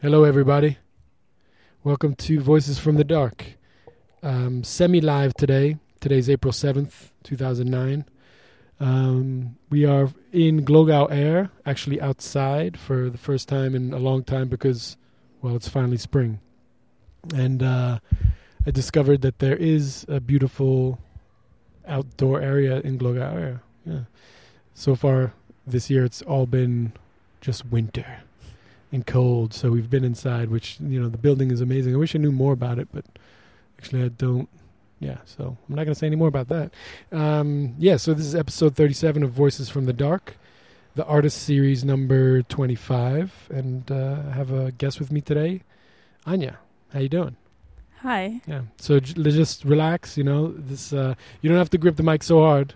Hello, everybody. Welcome to Voices from the Dark. Um, Semi live today. Today's April 7th, 2009. Um, we are in Glogau Air, actually outside for the first time in a long time because, well, it's finally spring. And uh, I discovered that there is a beautiful outdoor area in Glogau Air. Yeah. So far this year, it's all been just winter and cold. So we've been inside, which you know the building is amazing. I wish I knew more about it, but actually I don't. Yeah, so I'm not going to say any more about that. Um, yeah, so this is episode 37 of Voices from the Dark, the artist series number 25, and uh, I have a guest with me today, Anya. How you doing? Hi. Yeah. So j- just relax. You know, this. Uh, you don't have to grip the mic so hard.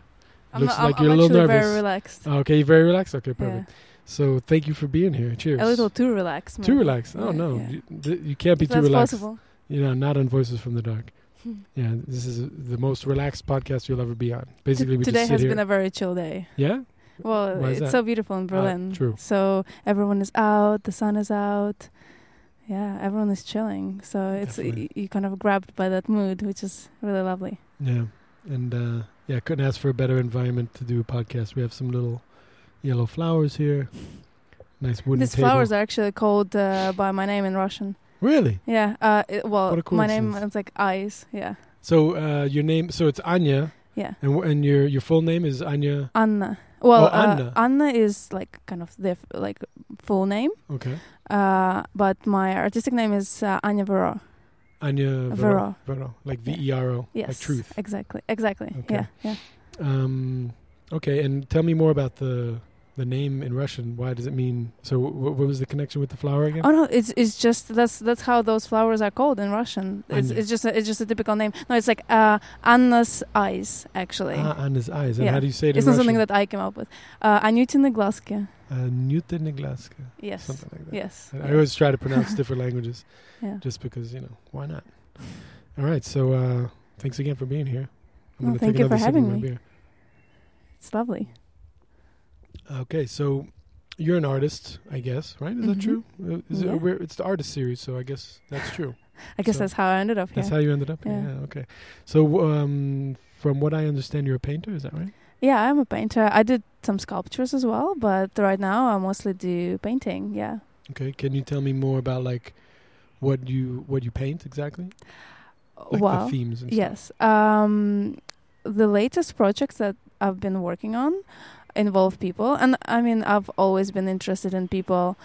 I'm, Looks I'm, like I'm you're a little nervous. very relaxed. Okay, you're very relaxed. Okay, Yeah. So thank you for being here. Cheers. A little too relaxed. Too relaxed. Oh Yeah, no, yeah. you, th- you can't be If too that's relaxed. possible. You know, not on Voices from the Dark. Yeah, this is the most relaxed podcast you'll ever be on. Basically, we Today just sit has here. been a very chill day. yeah. Well, it's that? so beautiful in Ah, Berlin. true. So everyone is out, the sun is out. Yeah, everyone is chilling. So it's y- you kind of grabbed by that mood, which is really lovely. Yeah, and uh, yeah, couldn't ask for a better environment to do a podcast. We have some little yellow flowers here. Nice wooden These table. flowers are actually called uh, by my name in Russian. really. Yeah. Uh, it, well, my name is like eyes. Yeah. So uh, your name? So it's Anya, Yeah. and and your your full name is Anya. Anna. Well, Oh, Anna. Uh, Anna is like kind of the f- like full name. Okay. Uh, but my artistic name is uh, Anya Vero. Anya Vero. Vero. Like V. E R O, Yes. like truth. Exactly. Exactly. Okay. Yeah. Yeah. Um, okay, and tell me more about the the name in Russian, why does it mean? So, what was the connection with the flower again? Oh no, it's it's just that's that's how those flowers are called in Russian. It's, it's just a, it's just a typical name. No, it's like uh, Anna's eyes actually. Ah, Anna's eyes. And yeah. how do you say it? It's not something that I came up with. Uh, Anyutine glaske. Anyutine glaske. Yes. Something like that. Yes. I, yeah. I always try to pronounce different languages. Yeah. Just because you know why not? All right. So uh, thanks again for being here. I'm well, thank you for having me. It's lovely. Okay, so you're an artist, I guess, right? Is that Mhm. true? Uh, Is Yeah. it, it's the artist series, so I guess that's true. I guess So that's how I ended up here. That's how you ended up here. Yeah. Yeah. Okay. So, um, from what I understand, you're a painter. Is that right? yeah, I'm a painter. I did some sculptures as well, but right now I mostly do painting. Yeah. Okay. Can you tell me more about like what you what you paint exactly? Like well, the themes and stuff. Yes. Um, the latest projects that I've been working on involve people, and I mean, I've always been interested in people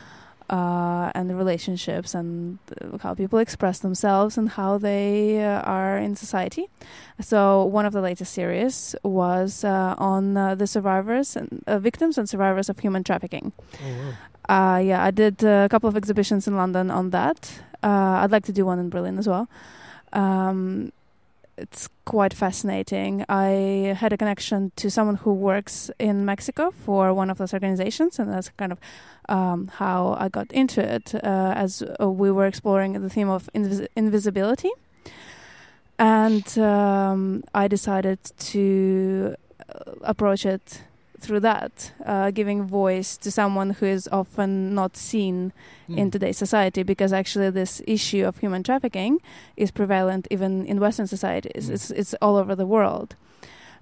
uh, and relationships and how people express themselves and how they uh, are in society. So one of the latest series was uh, on uh, the survivors and uh, victims and survivors of human trafficking. Oh wow. Uh, yeah, I did a couple of exhibitions in London on that. Uh, I'd like to do one in Berlin as well. Um, it's quite fascinating. I had a connection to someone who works in Mexico for one of those organizations, and that's kind of um, how I got into it uh, as uh, we were exploring the theme of invis- invisibility. And um, I decided to uh, approach it through that, uh, giving voice to someone who is often not seen Hmm. in today's society because actually this issue of human trafficking is prevalent even in Western societies. Mm. It's it's all over the world.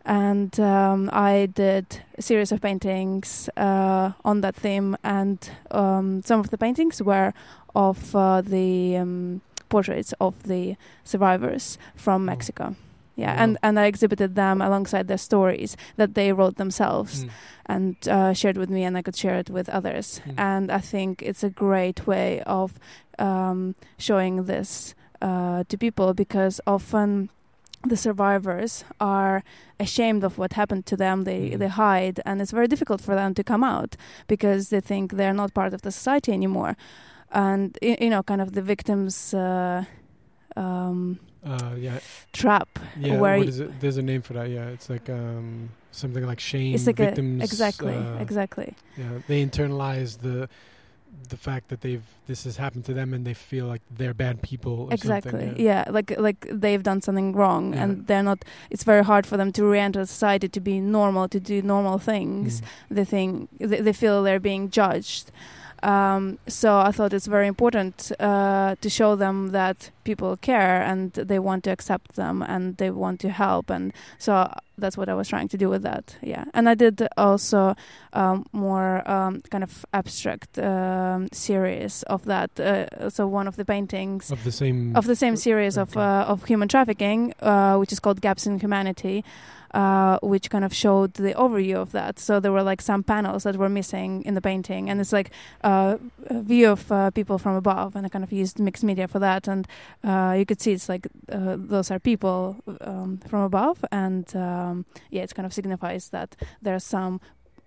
And um, I did a series of paintings uh, on that theme, and um, some of the paintings were of uh, the um, portraits of the survivors from Oh. Mexico. Yeah, and, and I exhibited them alongside their stories that they wrote themselves Mm. and uh, shared with me, and I could share it with others. Mm. And I think it's a great way of um, showing this uh, to people because often the survivors are ashamed of what happened to them. They Mm. they hide, and it's very difficult for them to come out because they think they're not part of the society anymore. And you know, kind of the victims. Uh, um, Uh, yeah. trap Yeah. where what is it? There's a name for that. Yeah. It's like um something like shame it's like a, victims. exactly uh, exactly Yeah. They internalize the the fact that they've this has happened to them and they feel like they're bad people. Or exactly Something, yeah. like like they've done something wrong Yeah. and they're not it's very hard for them to re-enter society to be normal to do normal things Mm. they think they, they feel they're being judged Um, so I thought it's very important uh, to show them that people care and they want to accept them and they want to help. And so that's what I was trying to do with that. Yeah, and I did also um, more um, kind of abstract um, series of that. Uh, so one of the paintings of the same of the same series of uh, of human trafficking, uh, which is called Gaps in Humanity, uh, which kind of showed the overview of that. So there were like some panels that were missing in the painting, and it's like uh, a view of uh, people from above, and I kind of used mixed media for that, and uh, you could see it's like uh, those are people um, from above, and um, yeah, it kind of signifies that there are some.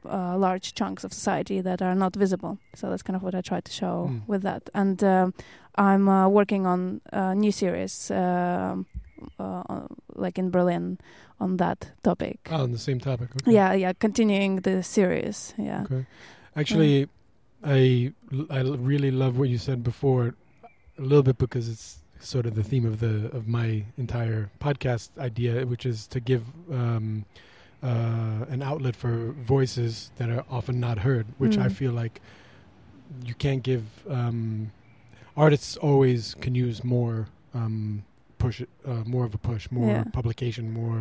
Uh, large chunks of society that are not visible. So that's kind of what I tried to show Mm. with that. And um I'm uh, working on a new series, um uh, like in Berlin, on that topic. oh, on the same topic. Okay. Yeah, yeah, continuing the series. Yeah. Okay. Actually, I I really love what you said before, a little bit because it's sort of the theme of the of my entire podcast idea, which is to give um, uh, an outlet for voices that are often not heard, which I Mm. feel like you can't give. Um, artists always can use more. Um, push uh, more of a push more Yeah. publication more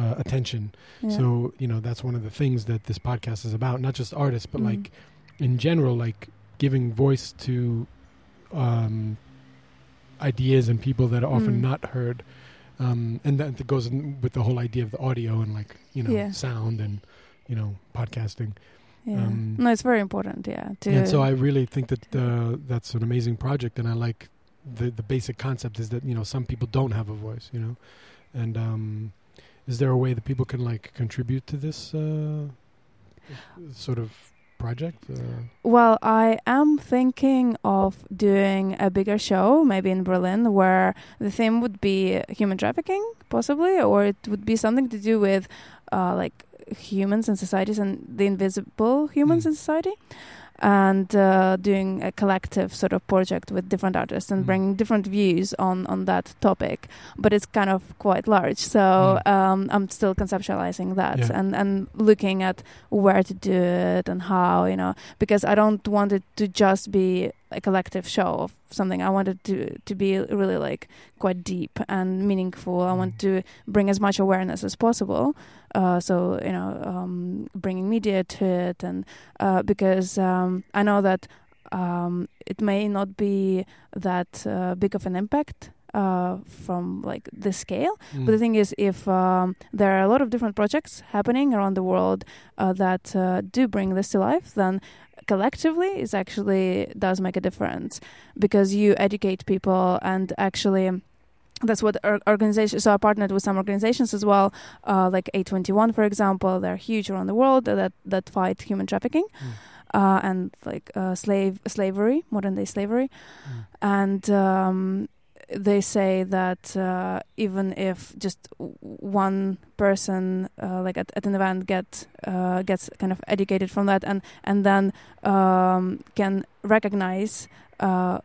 uh, attention yeah. so you know that's one of the things that this podcast is about. Not just artists, but Mm. like in general, like giving voice to um, ideas and people that are often Mm. not heard. Um, and that, goes in with the whole idea of the audio and like you know Yeah. sound and you know podcasting. yeah. um, no, it's very important. Yeah. To, and so I really think that uh, that's an amazing project, and I like the the basic concept is that you know some people don't have a voice, you know, and um, is there a way that people can like contribute to this uh, sort of project? Uh, Well, I am thinking of doing a bigger show, maybe in Berlin, where the theme would be human trafficking, possibly, or it would be something to do with uh, like humans and societies and the invisible humans Mm. in society. And uh, doing a collective sort of project with different artists and Mm. bringing different views on on that topic, but it's kind of quite large. So Mm. um, I'm still conceptualizing that Yeah. and and looking at where to do it and how you know because I don't want it to just be a collective show of something. I wanted to to be really like quite deep and meaningful. I want Mm. to bring as much awareness as possible. Uh, so you know, um, bringing media to it, and uh, because um, I know that um, it may not be that uh, big of an impact. Uh, from like the scale, mm, but the thing is, if um, there are a lot of different projects happening around the world uh, that uh, do bring this to life, then collectively it actually does make a difference because you educate people and actually. That's what organizations. So I partnered with some organizations as well, uh, like A21, for example. They're huge around the world that that fight human trafficking mm, uh, and like uh, slave slavery, modern day slavery mm, and um, they say that uh, even if just one person uh, like at, at an event get uh, gets kind of educated from that and and then um, can recognize uh,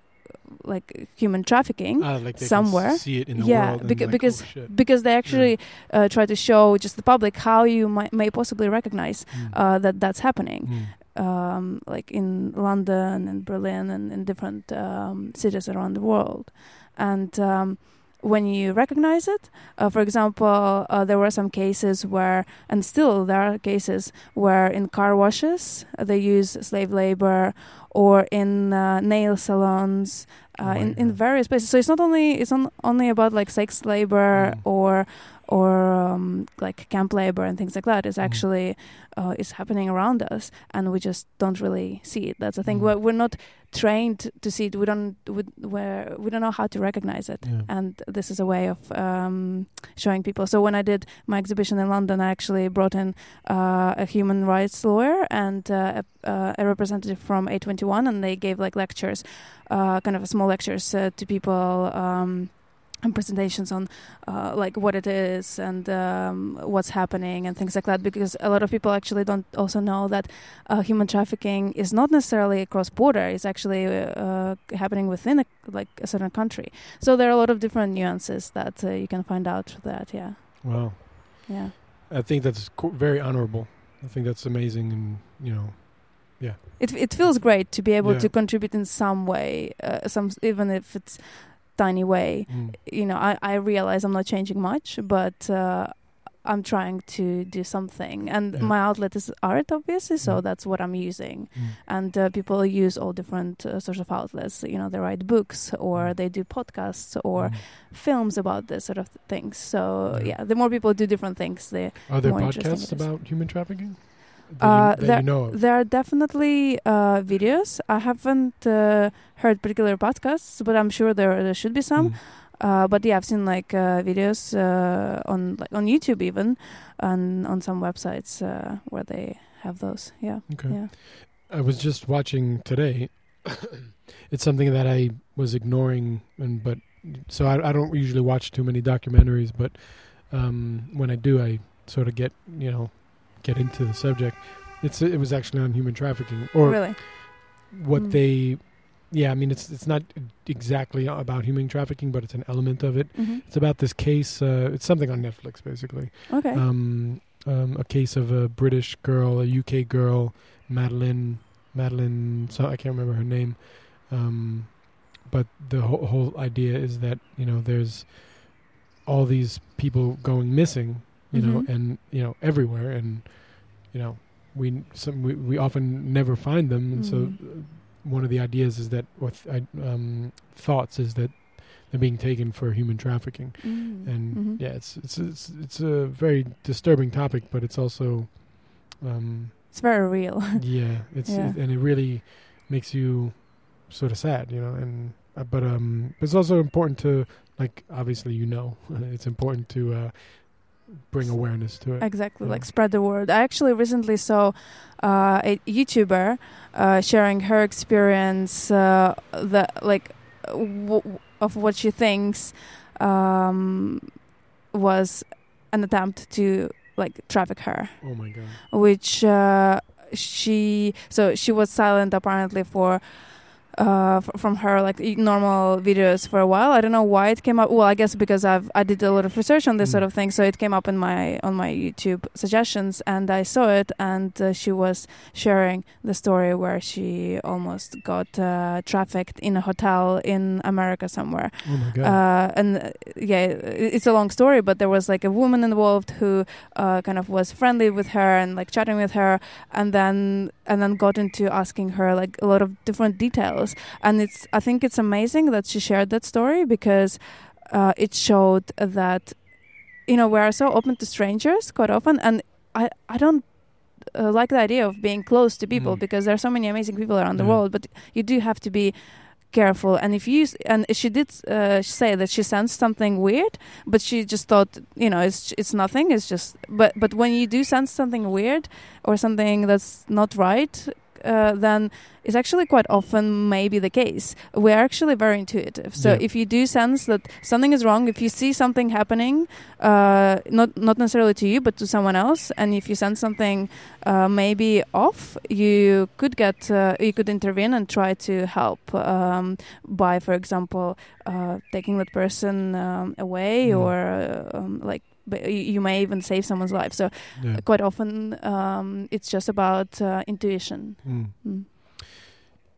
like human trafficking ah, like somewhere. s- see it in the Yeah, world. beca- like, because- oh, because they actually uh, try to show just the public how you might, may possibly recognize Mm, uh, that that's happening mm, um, like in London and Berlin and in different um, cities around the world. And um, when you recognize it, uh, for example, uh, there were some cases where, and still there are cases where in car washes uh, they use slave labor, or in uh, nail salons, uh, Oh, in, in various places. So it's not only it's not only about like sex labor Mm. or or um, like camp labor and things like that is Mm. actually uh, is happening around us, and we just don't really see it. That's the thing. Mm. We're, we're not trained to see it. We don't we, we're, we don't know how to recognize it. Yeah. And this is a way of um, showing people. So when I did my exhibition in London, I actually brought in uh, a human rights lawyer and uh, a, uh, a representative from A21, and they gave like lectures, uh, kind of small lectures uh, to people. Um, and presentations on uh, like what it is and um, what's happening and things like that because a lot of people actually don't also know that uh, human trafficking is not necessarily across border it's actually uh, happening within a, like a certain country so there are a lot of different nuances that uh, you can find out through that yeah Wow. yeah I think that's very honorable. I think that's amazing, and you know, Yeah. It it feels great to be able Yeah. to contribute in some way, uh, some even if it's tiny way. Mm. You know, I I realize I'm not changing much, but. Uh, I'm trying to do something, and Yeah. my outlet is art, obviously. So Mm. that's what I'm using. Mm. And uh, people use all different uh, sorts of outlets. You know, they write books, or Mm. they do podcasts, or Mm. films about this sort of things. So Yeah. the more people do different things, the Are there more interesting podcasts it is. about human trafficking that, Uh, you, that there- you know of? there are definitely uh, videos. I haven't uh, heard particular podcasts, but I'm sure there there should be some. Mm. Uh, but yeah, I've seen like uh, videos uh, on like on YouTube even, and on some websites uh, where they have those. Yeah, Okay. yeah. I was just watching today. it's something that I was ignoring, and but so I, I don't usually watch too many documentaries, but um, when I do, I sort of get you know get into the subject. It's it was actually on human trafficking or really. what Mm. they. Yeah, I mean it's it's not exactly about human trafficking, but it's an element of it. hmm It's about this case. Uh, it's something on Netflix, basically. Okay. Um, um, a case of a British girl, a UK girl, Madeline. Madeline. So I can't remember her name. Um, but the whole, whole idea is that you know there's all these people going missing, you know, Mhm. and you know everywhere, and you know we some we, we often never find them, and so Mhm. uh, one of the ideas is that I, um, thoughts is that they're being taken for human trafficking Mm. and Mhm. yeah, it's it's it's it's a very disturbing topic, but it's also, um, it's very real. yeah, it's Yeah. It, and it really makes you sort of sad, you know. And uh, but um, it's also important to like obviously you know it's important to uh, bring awareness to it. Exactly, Yeah. like spread the word. I actually recently saw uh, a YouTuber uh, sharing her experience, uh, the like w- of what she thinks um, was an attempt to like traffic her, Oh my god! which uh, she so she was silent apparently for. Uh, from her like normal videos for a while. I don't know why it came up. Well, I guess because I've I did a lot of research on this Mm. sort of thing, so it came up in my on my YouTube suggestions, and I saw it, and uh, she was sharing the story where she almost got uh, trafficked in a hotel in America somewhere. Oh my god! Uh, and uh, yeah, it's a long story, but there was like a woman involved who uh, kind of was friendly with her and like chatting with her, and then and then got into asking her like a lot of different details. And it's I think it's amazing that she shared that story because uh, it showed that you know we are so open to strangers quite often, and I I don't. Uh, like the idea of being close to people Mm. because there are so many amazing people around the world, but you do have to be careful and if you and she did uh, say that she sensed something weird but she just thought you know it's it's nothing it's just but but when you do sense something weird or something that's not right uh, then it's actually quite often maybe the case we're actually very intuitive so Yeah. if you do sense that something is wrong if you see something happening uh, not not necessarily to you but to someone else and if you sense something uh, maybe off you could get uh, you could intervene and try to help um, by for example uh, taking that person um, away Mm. or uh, um, like but you may even save someone's life so yeah. quite often um, it's just about uh, intuition Mm. mm.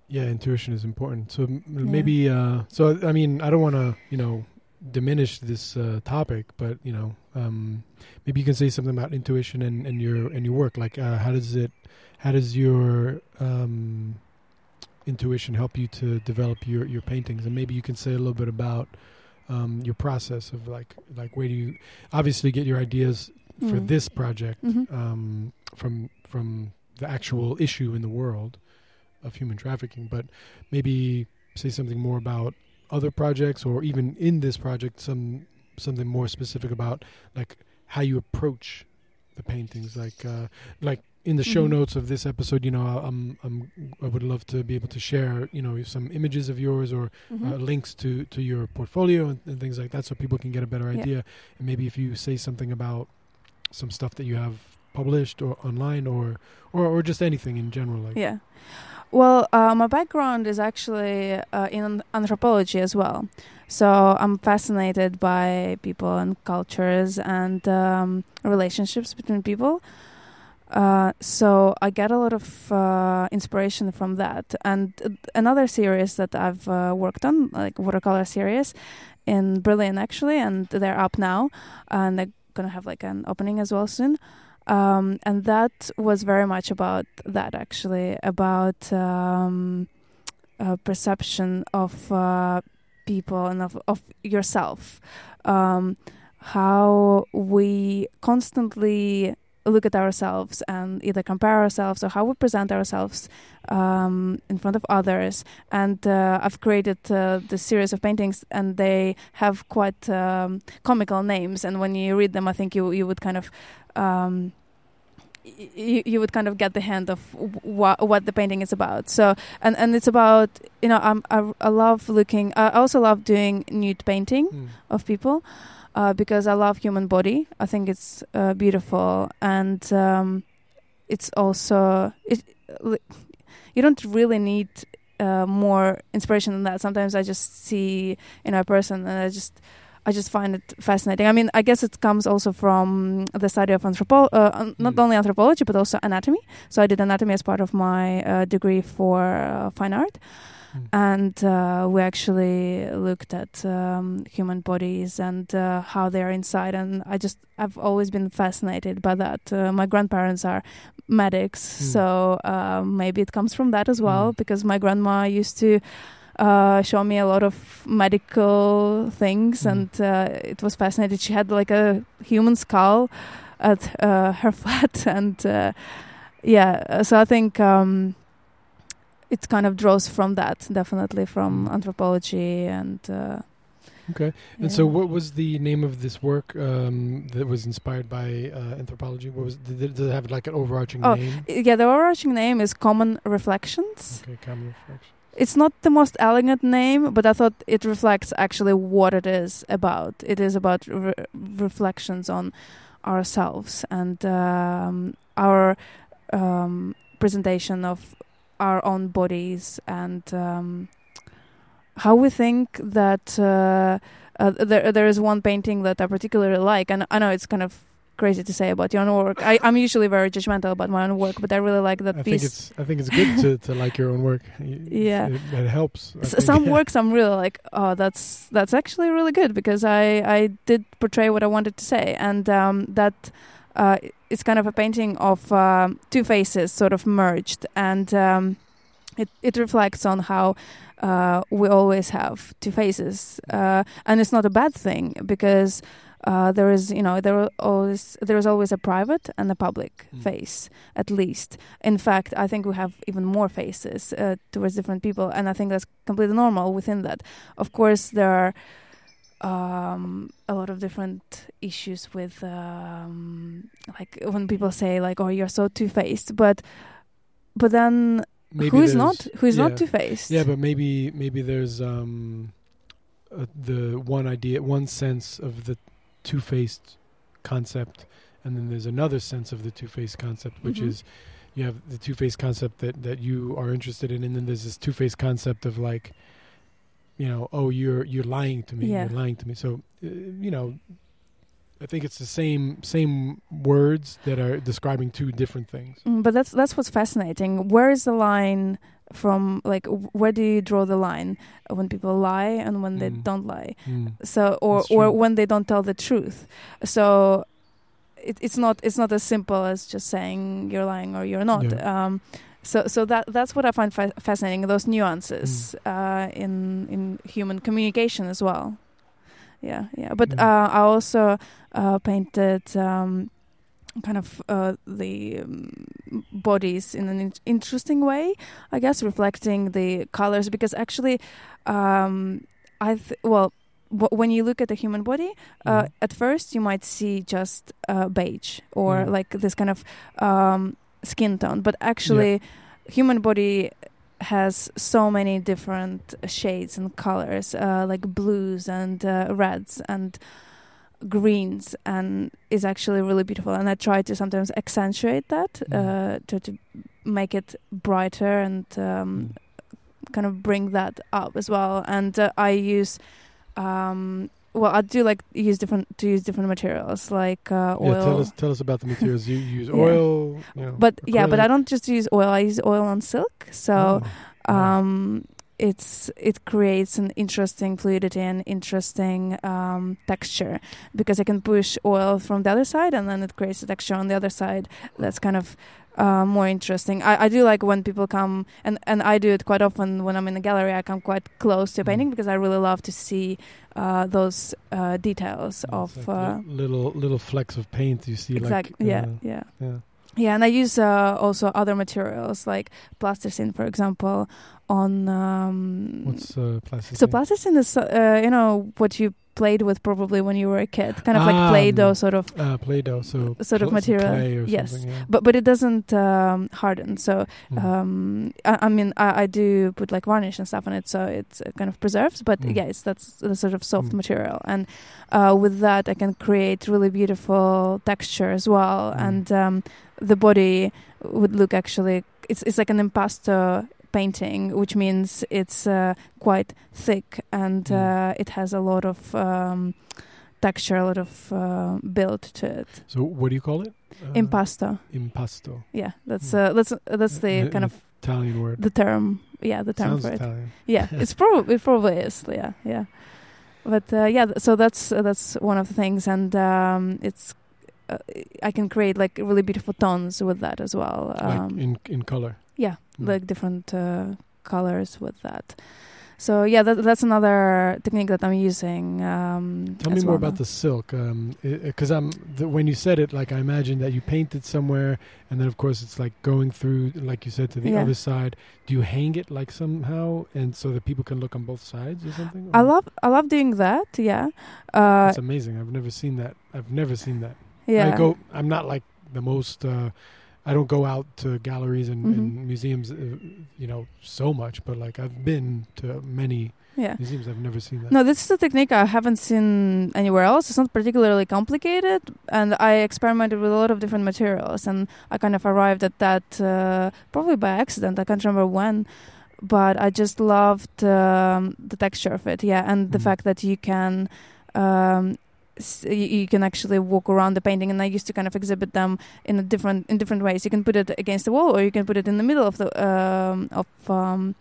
Yeah, intuition is important. So m- Yeah. maybe, uh, so I mean, I don't want to, you know, diminish this uh, topic, but you know, um, maybe you can say something about intuition and, and your and your work. Like, uh, how does it, how does your um, intuition help you to develop your your paintings? And maybe you can say a little bit about um, your process of like like where do you obviously get your ideas for Mm. this project Mhm. um, from from the actual issue in the world of human trafficking, but maybe say something more about other projects or even in this project some something more specific about like how you approach the paintings like uh like in the show Mhm. notes of this episode you know I'm I'm I would love to be able to share you know some images of yours or Mhm. uh, links to to your portfolio and, and things like that so people can get a better Yeah. idea and maybe if you say something about some stuff that you have published or online or or, or just anything in general like Yeah. Well, uh, my background is actually uh, in anthropology as well. So I'm fascinated by people and cultures and um, relationships between people. Uh, so I get a lot of uh, inspiration from that. And uh, another series that I've uh, worked on, like watercolor series, in Berlin actually, and they're up now, and they're gonna have like an opening as well soon. Um, and that was very much about that actually, about um, perception of uh, people and of, of yourself. Um, how we constantly look at ourselves and either compare ourselves or how we present ourselves um, in front of others. And uh, I've created uh, this series of paintings, and they have quite um, comical names. And when you read them, I think you you would kind of um, you, you would kind of get the hint of wh- what the painting is about. So, and, and it's about, you know, I'm, I, I love looking, I also love doing nude painting mm. of people uh, because I love human body. I think it's uh, beautiful, and um, it's also it. You don't really need uh, more inspiration than that. Sometimes I just see in a person, and I just I just find it fascinating. I mean, I guess it comes also from the study of anthropo- uh, not mm. only anthropology but also anatomy. So I did anatomy as part of my uh, degree for uh, fine art. Mm. And uh, we actually looked at um, human bodies and uh, how they are inside. And I just, I've always been fascinated by that. Uh, my grandparents are medics, mm. so uh, maybe it comes from that as well, mm. because my grandma used to. Uh, show me a lot of medical things, mm. and uh, it was fascinating. She had like a human skull at her flat, and yeah, so I think um, it kind of draws from that, definitely from anthropology and. Uh, okay, and yeah. so what was the name of this work um, that was inspired by uh, anthropology? What was did it, did it have like an overarching oh, name? Yeah, the overarching name is Common Reflections. Okay, Common Reflections. It's not the most elegant name, but I thought it reflects actually what it is about. It is about re- reflections on ourselves and um, our um, presentation of our own bodies and um, how we think that uh, uh, there there is one painting that I particularly like, and I know it's kind of crazy to say about your own work. I, am usually very judgmental about my own work, but I really like that I piece. Think it's, I think it's good to, to like your own work. yeah, it, it helps. some works I'm really like, oh, that's that's actually really good because I I did portray what I wanted to say, and um, that uh, it's kind of a painting of uh, two faces sort of merged, and um, it it reflects on how uh, we always have two faces, uh, and it's not a bad thing because. Uh, there is, you know, there always there is always a private and a public mm. face, at least. In fact, I think we have even more faces uh, towards different people, and I think that's completely normal within that. Of course, there are um, a lot of different issues with um, like when people say like oh you're so two-faced but but then maybe who is not? Who is yeah, not two-faced? Yeah but maybe maybe there's um, uh, the one idea one sense of the two-faced concept and then there's another sense of the two-faced concept which mm-hmm. is you have the two-faced concept that that you are interested in and then there's this two-faced concept of like you know, oh, you're you're lying to me. Yeah. You're lying to me. So, uh, you know, I think it's the same same words that are describing two different things. Mm, but that's that's what's fascinating. Where is the line from? Like, where do you draw the line when people lie and when mm. they don't lie? Mm. So, or or when they don't tell the truth. So. It, it's not. It's not as simple as just saying you're lying or you're not. Yeah. Um, so so that that's what I find fa- fascinating those nuances mm. uh, in in human communication as well. Yeah, yeah. But mm. uh, I also uh, painted um, kind of uh, the um, bodies in an in- interesting way, I guess, reflecting the colors because actually, um, I th- well. When you look at the human body, mm. at first you might see just beige or mm. like this kind of um, skin tone, but actually, yeah. human body has so many different shades and colors, uh, like blues and uh, reds and greens, and is actually really beautiful. And I try to sometimes accentuate that mm. uh, to to make it brighter and um, kind of bring that up as well. And uh, I use um, well, I do like use different to use different materials like uh, oil. Yeah, tell us tell us about the materials you use. Yeah. Oil, you know, but yeah, but I don't just use oil. I use oil on silk. So Oh, um, it's it creates an interesting fluidity and interesting um, texture because I can push oil from the other side and then it creates a texture on the other side that's kind of uh, more interesting. I, I do like when people come and, and I do it quite often when I'm in a gallery. I come quite close to a Mm. painting because I really love to see uh, those uh, details of like uh, little little flecks of paint you see. exact Like, yeah uh, yeah. yeah. Yeah, and I use uh, also other materials like plasticine, for example, on. Um, What's uh, plastic? so plasticine is, uh, you know, what you played with probably when you were a kid, kind of like Ah, Play-Doh, mm. sort of. uh, Play-Doh, so sort of material, yes. yeah. But but it doesn't um, harden. So Mm. um, I, I mean, I, I do put like varnish and stuff on it, so it uh, kind of preserves. But Mm. yeah, it's that's the sort of soft Mm. material, and uh, with that, I can create really beautiful texture as well, Mm. and um, the body would look actually. It's it's like an impasto painting, which means it's uh, quite thick and Mm. uh, it has a lot of um, texture, a lot of uh, build to it. So what do you call it? Impasto. Impasto. Yeah, that's uh, that's that's the kind of Italian word. the term. Yeah, the term Sounds for it. Italian. Yeah, it's probably it probably is. Yeah, yeah. But uh, yeah, th- so that's uh, that's one of the things, and um, it's uh, I can create like really beautiful tones with that as well. like Um, in in color. Yeah, Mm. like different uh, colors with that. So yeah, that, that's another technique that I'm using. Um, Tell me more well about now. the silk, because I'm the, when you said it, like I imagine that you painted somewhere, and then of course it's like going through, like you said, to the Yeah. other side. Do you hang it like somehow, and so that people can look on both sides or something? I love I love doing that. Yeah, uh, That's amazing. I've never seen that. I've never seen that. yeah. I go. I'm not like the most. Uh, I don't go out to galleries and, and Mhm. museums, uh, you know, so much. But like I've been to many yeah. museums. I've never seen that. No, this is a technique I haven't seen anywhere else. It's not particularly complicated, and I experimented with a lot of different materials, and I kind of arrived at that uh, probably by accident. I can't remember when, but I just loved um, the texture of it. Yeah, and the Mhm. fact that you can. Um, you, can actually walk around the painting, and I used to kind of exhibit them in a different in different ways. You can put it against the wall, or you can put it in the middle of the um, of um,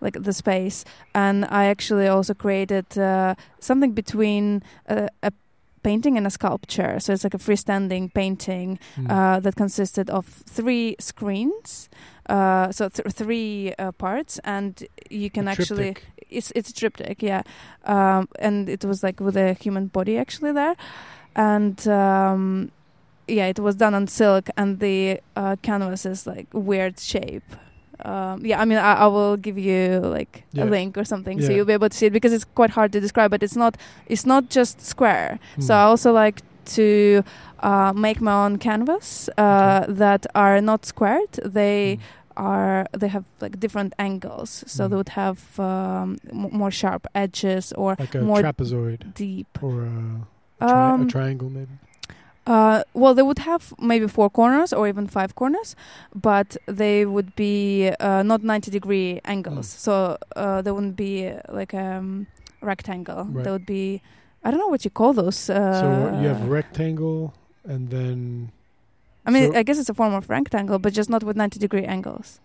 like the space. And I actually also created uh, something between a, a painting and a sculpture. So it's like a freestanding painting Mm. uh, that consisted of three screens. Uh, so th- three uh, parts, and you can A actually triptych. it's it's a triptych, yeah. Um, and it was like with a human body actually there, and um, yeah, it was done on silk, and the uh, canvas is like weird shape. Um, yeah, I mean, I, I will give you like Yeah. a link or something, so you'll be able to see it because it's quite hard to describe. But it's not it's not just square. So Mm. I also like to uh, make my own canvas uh, that are not squared. They Mm. Are they have like different angles, so Mm. they would have um, m- more sharp edges or like a more trapezoid deep. or a, a, tri- Um, a triangle, maybe. Uh, well, they would have maybe four corners or even five corners, but they would be uh, not 90 degree angles. Mm. So uh, they wouldn't be uh, like a um, rectangle. Right. They would be, I don't know what you call those. Uh, so you have rectangle, and then I mean, so- I guess it's a form of rectangle, but just not with 90 degree angles.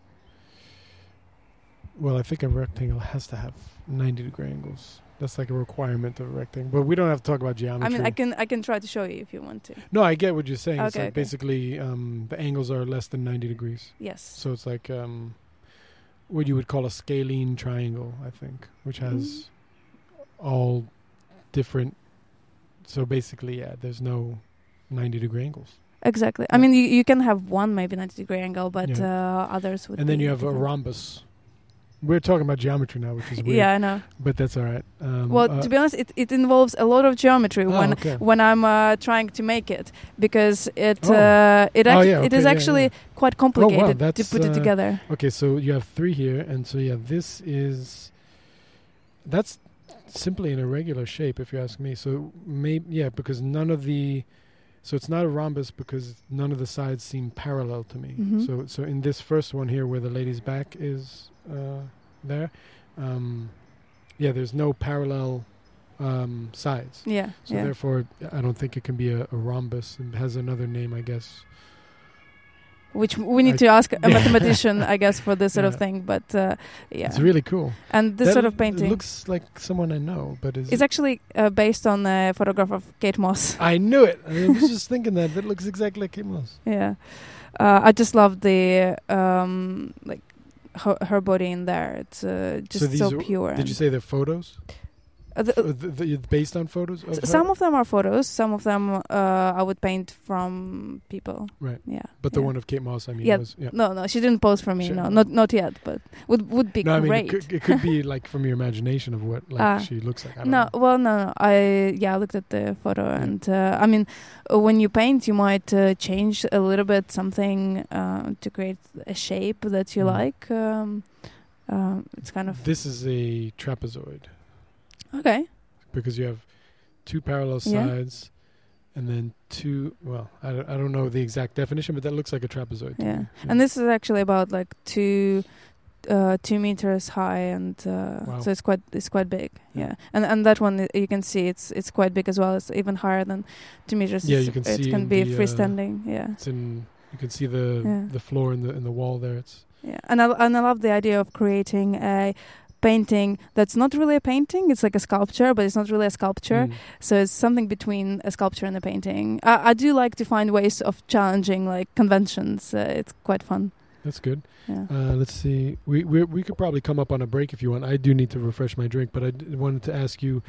well, I think a rectangle has to have ninety degree angles. That's like a requirement of a rectangle. But we don't have to talk about geometry. I mean, I can I can try to show you if you want to. No, I get what you're saying. it's like okay. basically um, the angles are less than 90 degrees. Yes. So it's like um, what you would call a scalene triangle, I think, which has Mm-hmm. all different. So basically, yeah, there's no 90 degree angles. Exactly. I mean, you, you can have one maybe 90 degree angle, but Yeah. uh, others would And then you have a rhombus. We're talking about geometry now, which is weird. Yeah, I know. But that's all right. Um, Well, uh, to be honest, it, it involves a lot of geometry oh, when okay. when I'm uh, trying to make it because it Oh. uh, it Oh, yeah, it is yeah, actually yeah. quite complicated to that's, put it uh, together. Okay, so you have three here, and so yeah, this is that's simply an irregular shape, if you ask me. So maybe yeah, because none of the so it's not a rhombus because none of the sides seem parallel to me. Mhm. So so in this first one here, where the lady's back is uh, there, um, yeah, there's no parallel um, sides. Yeah. So yeah. therefore, I don't think it can be a, a rhombus. It has another name, I guess. Which we need I- to ask a mathematician, I guess, for this sort of thing. But uh, yeah, It's really cool. and this That sort of painting looks like someone I know, but is is it- actually uh, based on a photograph of Kate Moss. I knew it. I was just thinking that that looks exactly like Kate Moss. yeah, uh, I just love the um, like her, her body in there. It's uh, just these so pure. Did you say they're photos? Uh, the- Uh, the, based on photos? Of her? Some of them are photos. Some of them uh, I would paint from people. Right. Yeah. But the yeah. one of Kate Moss, I mean, Yeah, was yeah. No, no, she didn't pose for me. No, not not yet. But would would be no, I mean, great. it could, it could be like from your imagination of what like Ah. she looks like. I don't no, know. well, no, no. I yeah, I looked at the photo, and uh, I mean, uh, when you paint, you might uh, change a little bit something uh, to create a shape that you Mhm. like. Um, uh, it's kind of This is a trapezoid okay. because you have two parallel Yeah. sides and then two. Well, I don't, I don't know the exact definition, but that looks like a trapezoid. to Yeah, and this is actually about like two. Uh, two meters high, and uh, Wow. so it's quite it's quite big. Yeah. Yeah, and and that one uh, you can see it's it's quite big as well. It's even higher than two meters. Yeah, you can it see can be the, uh, freestanding. yeah, It's in. You can see the Yeah. the floor in the in the wall there. It's Yeah, and I and I love the idea of creating a painting that's not really a painting. It's like a sculpture, but it's not really a sculpture. Mm. So it's something between a sculpture and a painting. I, I do like to find ways of challenging like conventions. Uh, it's quite fun. That's good. Yeah. Uh, let's see. We, we we could probably come up on a break if you want. I do need to refresh my drink, but I d- wanted to ask you.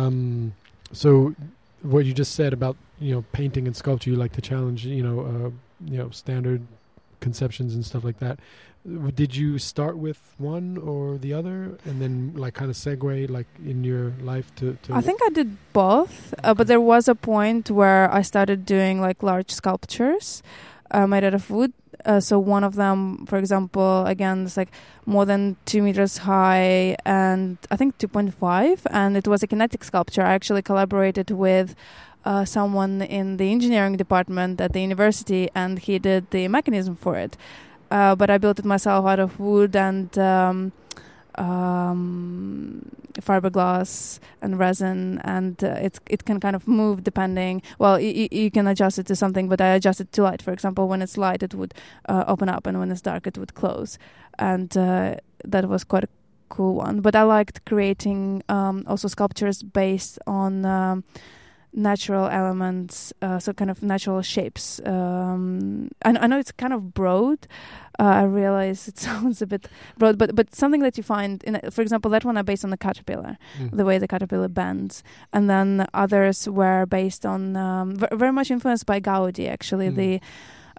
Um, so, what you just said about you know painting and sculpture, you like to challenge you know uh, you know standard conceptions and stuff like that. Did you start with one or the other, and then like kind of segue like in your life to? to I think I did both, uh, but there was a point where I started doing like large sculptures uh, made out of wood. Uh, so one of them, for example, again, it's like more than two meters high and I think 2.5, and it was a kinetic sculpture. I actually collaborated with uh, someone in the engineering department at the university, and he did the mechanism for it. Uh, but I built it myself out of wood and um, um, fiberglass and resin, and uh, it it can kind of move depending. Well, you can adjust it to something, but I adjust it to light. For example, when it's light, it would uh, open up, and when it's dark, it would close. And uh, that was quite a cool one. But I liked creating um, also sculptures based on. Natural elements uh, so kind of natural shapes um I, I know it's kind of broad uh, i realize it sounds a bit broad but but something that you find in for example that one are based on the caterpillar Mm. the way the caterpillar bends and then others were based on um, v- very much influenced by Gaudi actually Mm. the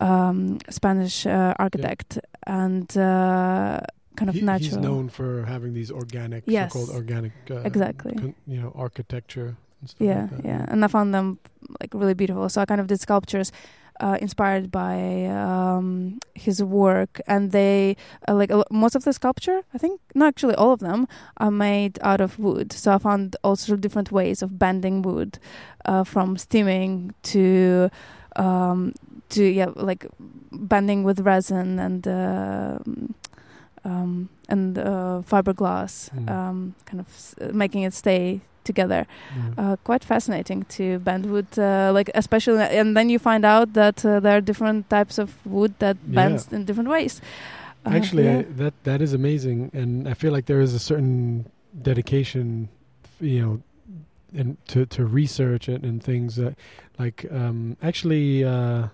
um, spanish uh, architect and uh, kind of He- natural He's known for having these organic, Yes. so-called organic, uh, Exactly. con- you know, architecture. Yeah like yeah and i found them like really beautiful. So i kind of did sculptures uh, inspired by um, his work and they uh, like lo- most of the sculpture i think no actually all of them are made out of wood. So i found also different ways of bending wood uh, from steaming to um, to yeah like bending with resin and uh, um, and uh, fiberglass Mm. um, kind of s- making it stay together Yeah. uh, quite fascinating to bend wood uh, like especially and then you find out that uh, there are different types of wood that Yeah. bends in different ways Uh, Actually, yeah. I, that that is amazing, and I feel like there is a certain dedication, you know, and to to research it and things that, like, um, actually, uh,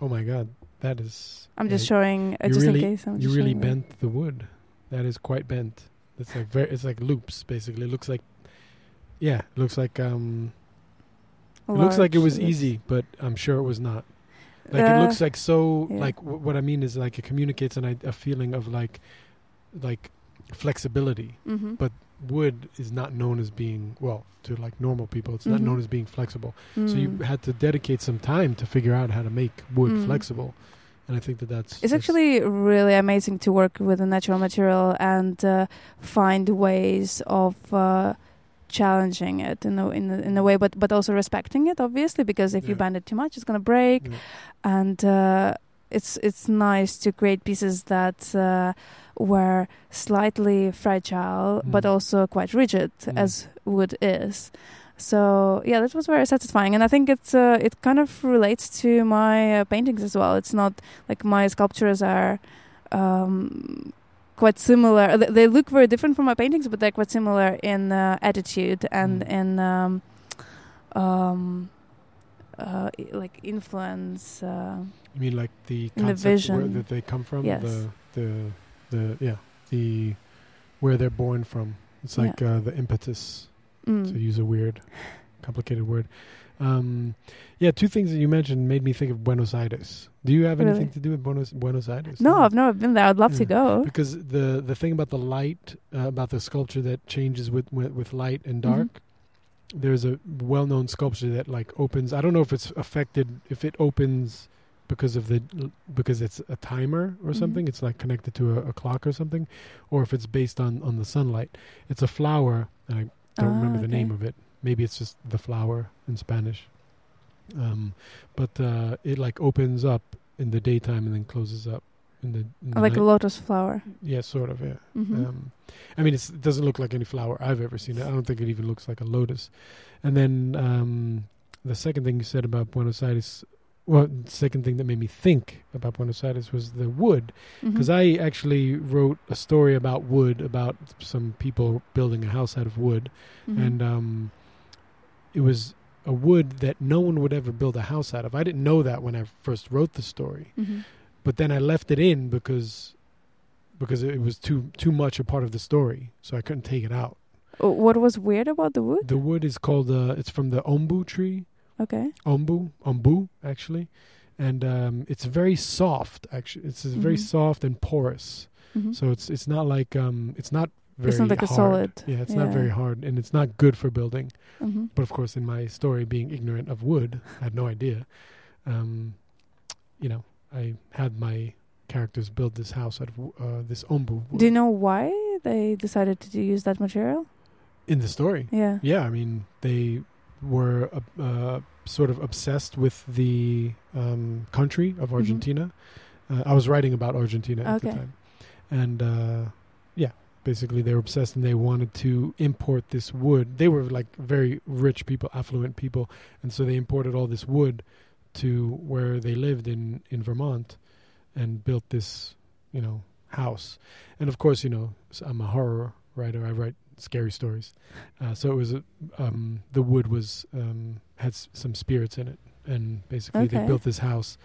oh my god, that is. i'm just showing uh, just really- in case I'm you really bent the wood. That is quite bent. It's like very. It's like loops, basically. It looks like. Yeah, it looks like um. It looks like it was easy, but I'm sure it was not. Like Uh, it looks like so. yeah. Like w- what I mean is like it communicates an, a feeling of like, like flexibility. Mhm. but Wood is not known as being well to like normal people. It's not Mhm. known as being flexible. So you Mm. had to dedicate some time to figure out how to make wood Mm. flexible, and I think that that's. It's that's- actually really amazing to work with a natural material and uh, find ways of uh, challenging it in a, in a, in a way, but but also respecting it, obviously, because if you bend it too much, it's gonna break. Yeah. and uh, it's it's nice to create pieces that uh, were slightly fragile, but Mm. also quite rigid, Mm. as wood is. So yeah, that was very satisfying, and I think it's uh, it kind of relates to my uh, paintings as well. It's not like my sculptures are um, quite similar. Th- They look very different from my paintings, but they're quite similar in uh, attitude and Mm. in um, um, uh, like influence. Uh, You mean like the In the concept where vision. that they come from? Yes. The the the yeah the where they're born from. It's Yeah. like uh, the impetus mm. to use a weird, complicated word. Um, yeah, two things that you mentioned made me think of Buenos Aires. Do you have anything to do with Buenos Buenos Aires? No, I've never been there. I'd love to go. because the the thing about the light uh, about the sculpture that changes with with, with light and Mhm. dark there's a well-known sculpture that like opens i don't know if it's affected if it opens because of the because it's a timer or Mhm. something it's like connected to a, a clock or something or if it's based on on the sunlight it's a flower and i don't Ah, remember the name of it maybe it's just the flower in spanish um but uh it like opens up in the daytime and then closes up in the, in the Like a lotus flower. Yeah, sort of. Yeah. hmm Um, I mean, it's, it doesn't look like any flower I've ever seen. I don't think it even looks like a lotus. And then um, the second thing you said about Buenos Aires, well, the second thing that made me think about Buenos Aires was the wood, Mm-hmm. because I actually wrote a story about wood, about some people building a house out of wood, Mhm. and um, it was a wood that no one would ever build a house out of. I didn't know that when I first wrote the story Mhm. but then I left it in because because it was too too much a part of the story, so I couldn't take it out. Uh, What was weird about the wood? The wood is called uh, it's from the ombu tree, Okay. ombu, ombu actually, and um, it's very soft. Actually, it's very Mhm. soft and porous. Mhm. So it's it's not like um it's not very It's not like a solid, Yeah, it's not very hard, and it's not good for building. Mhm. But of course, in my story, being ignorant of wood, I had no idea. Um, you know, I had my characters build this house out of uh, this ombu. Wood. Do you know why they decided to use that material? in the story? Yeah. Yeah, I mean, they were uh, uh, sort of obsessed with the um, country of Argentina. Uh, I was writing about Argentina at the time, and uh, yeah, basically they were obsessed and they wanted to import this wood. They were like very rich people, affluent people, and so they imported all this wood to where they lived in in Vermont, and built this, you know, house. And of course, you know, I'm a horror writer. I write scary stories, uh, so it was a, um, the wood was um, had s- some spirits in it, and basically they built this house,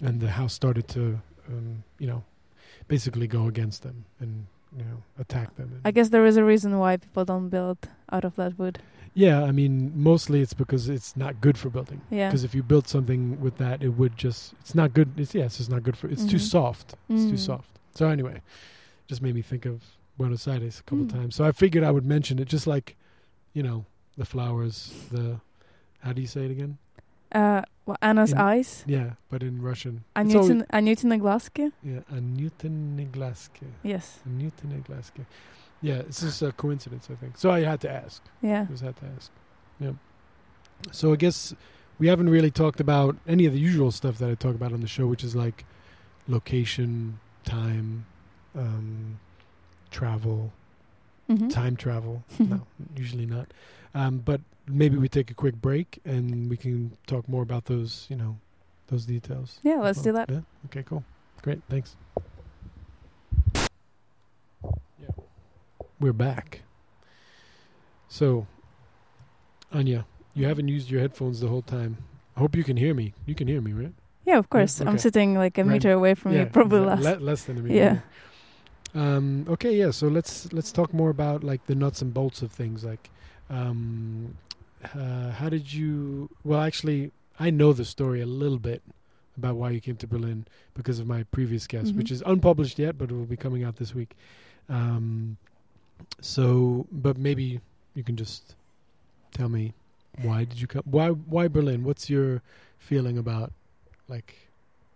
and the house started to, um, you know, basically go against them and you know attack them. I guess there is a reason why people don't build out of that wood. Yeah, I mean, mostly it's because it's not good for building. Yeah. Because if you build something with that, it would just, it's not good. It's, yeah, it's just not good for, it's too Mhm. soft. It's too Mm. soft. So anyway, just made me think of Buenos Aires a couple Mm. times. So I figured I would mention it just like, you know, the flowers, the, how do you say it again? Uh, well, Anna's In- eyes. Yeah, but in Russian. It's always- Anjutin, Anjutin Glaske. yeah, Anjutin Glaske. Yes. Anjutin Glaske. Yeah, it's just a coincidence, I think. So I had to ask. Yeah. Just had to ask. Yeah. So I guess we haven't really talked about any of the usual stuff that I talk about on the show, which is like location, time, um, travel, Mhm. time travel. no, usually not. Um, but maybe we take a quick break and we can talk more about those, you know, those details. Yeah, let's do that. Yeah. Okay. Cool. Great. Thanks. Yeah. We're back. So, Anya, you haven't used your headphones the whole time. I hope you can hear me. You can hear me, right? Yeah, of course. okay. I'm sitting like a Right. meter away from you, probably le- less. le- less than a meter. Yeah. Um, okay, yeah. So let's let's talk more about like the nuts and bolts of things. Like, um, uh, how did you? Well, actually, I know the story a little bit about why you came to Berlin because of my previous guest, Mhm. which is unpublished yet, but it will be coming out this week. Um, so, but maybe you can just tell me why did you come? Why why Berlin? What's your feeling about like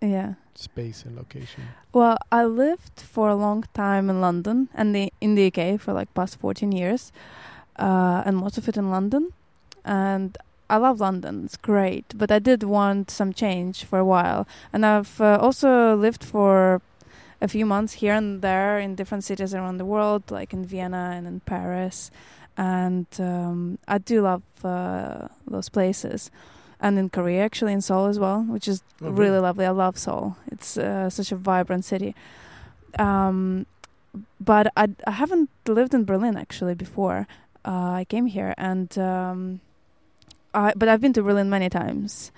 Yeah. space and location? Well, I lived for a long time in London and the, in the UK for like past 14 years, uh, and most of it in London. And I love London; it's great. But I did want some change for a while, and I've uh, also lived for a few months here and there in different cities around the world, like in Vienna and in Paris, and um, I do love uh, those places. And in Korea, actually, in Seoul as well, which is Oh, really lovely. I love Seoul. It's uh, such a vibrant city. Um, but I, I haven't lived in Berlin actually before. Uh, I came here, and um, I but I've been to Berlin many times,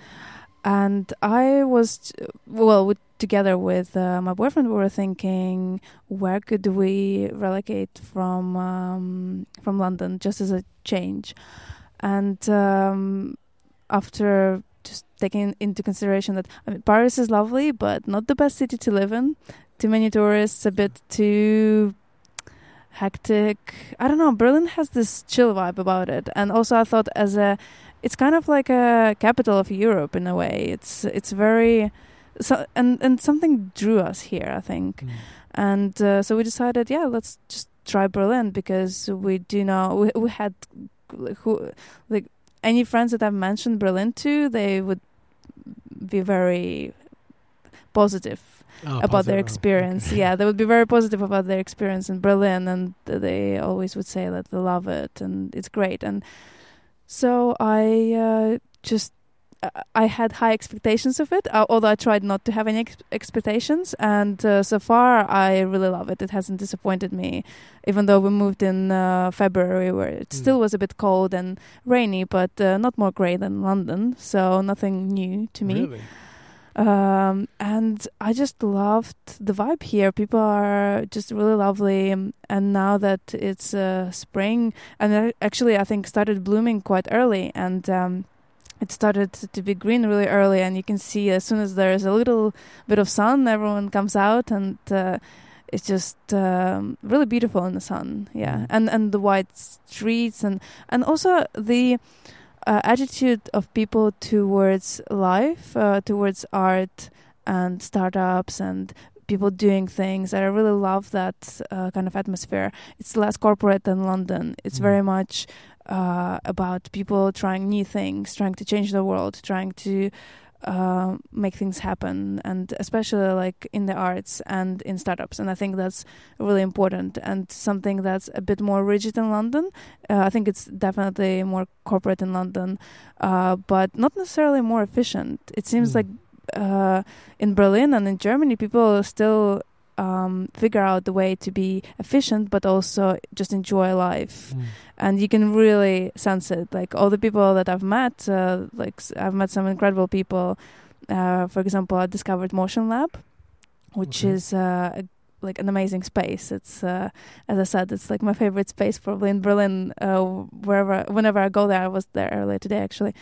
and I was well with, together with uh, my boyfriend. We were thinking where could we relocate from um, from London just as a change, and um, after just taking into consideration that I mean, Paris is lovely, but not the best city to live in. Too many tourists, a bit too hectic. I don't know. Berlin has this chill vibe about it, and also I thought as a, it's kind of like a capital of Europe in a way. It's it's very, so and and something drew us here. I think Mm. and uh, so we decided yeah let's just try berlin because we do know we, we had like, who like any friends that i've mentioned berlin to they would be very positive Oh, about their positive. Oh, experience okay. yeah they would be very positive about their experience in berlin and they always would say that they love it and it's great and so i uh, just uh, I had high expectations of it, uh, although I tried not to have any ex- expectations. And uh, so far, I really love it. It hasn't disappointed me, even though we moved in uh, February, where it Mm. still was a bit cold and rainy, but uh, not more grey than London. So nothing new to me. Really? Um, and I just loved the vibe here. People are just really lovely. And now that it's uh, spring, and actually, I think started blooming quite early, and um, it started to be green really early. And you can see as soon as there's a little bit of sun, everyone comes out, and uh, it's just um, really beautiful in the sun. Yeah, Mm. and and the white streets, and and also the uh, attitude of people towards life, uh, towards art and startups and people doing things. I really love that uh, kind of atmosphere. It's less corporate than London. It's Mm. very much uh, about people trying new things, trying to change the world, trying to uh, make things happen, and especially like in the arts and in startups. And I think that's really important and something that's a bit more rigid in London. Uh, I think it's definitely more corporate in London, uh, but not necessarily more efficient. It seems Mm. like uh, in Berlin and in Germany, people still um, figure out the way to be efficient, but also just enjoy life. Mm. And you can really sense it. Like all the people that I've met, uh, like I've met some incredible people. Uh, for example, I discovered Motion Lab, which Okay. is uh, a, like an amazing space. It's uh, as I said, it's like my favorite space probably in Berlin. Uh, wherever, whenever I go there, I was there earlier today actually.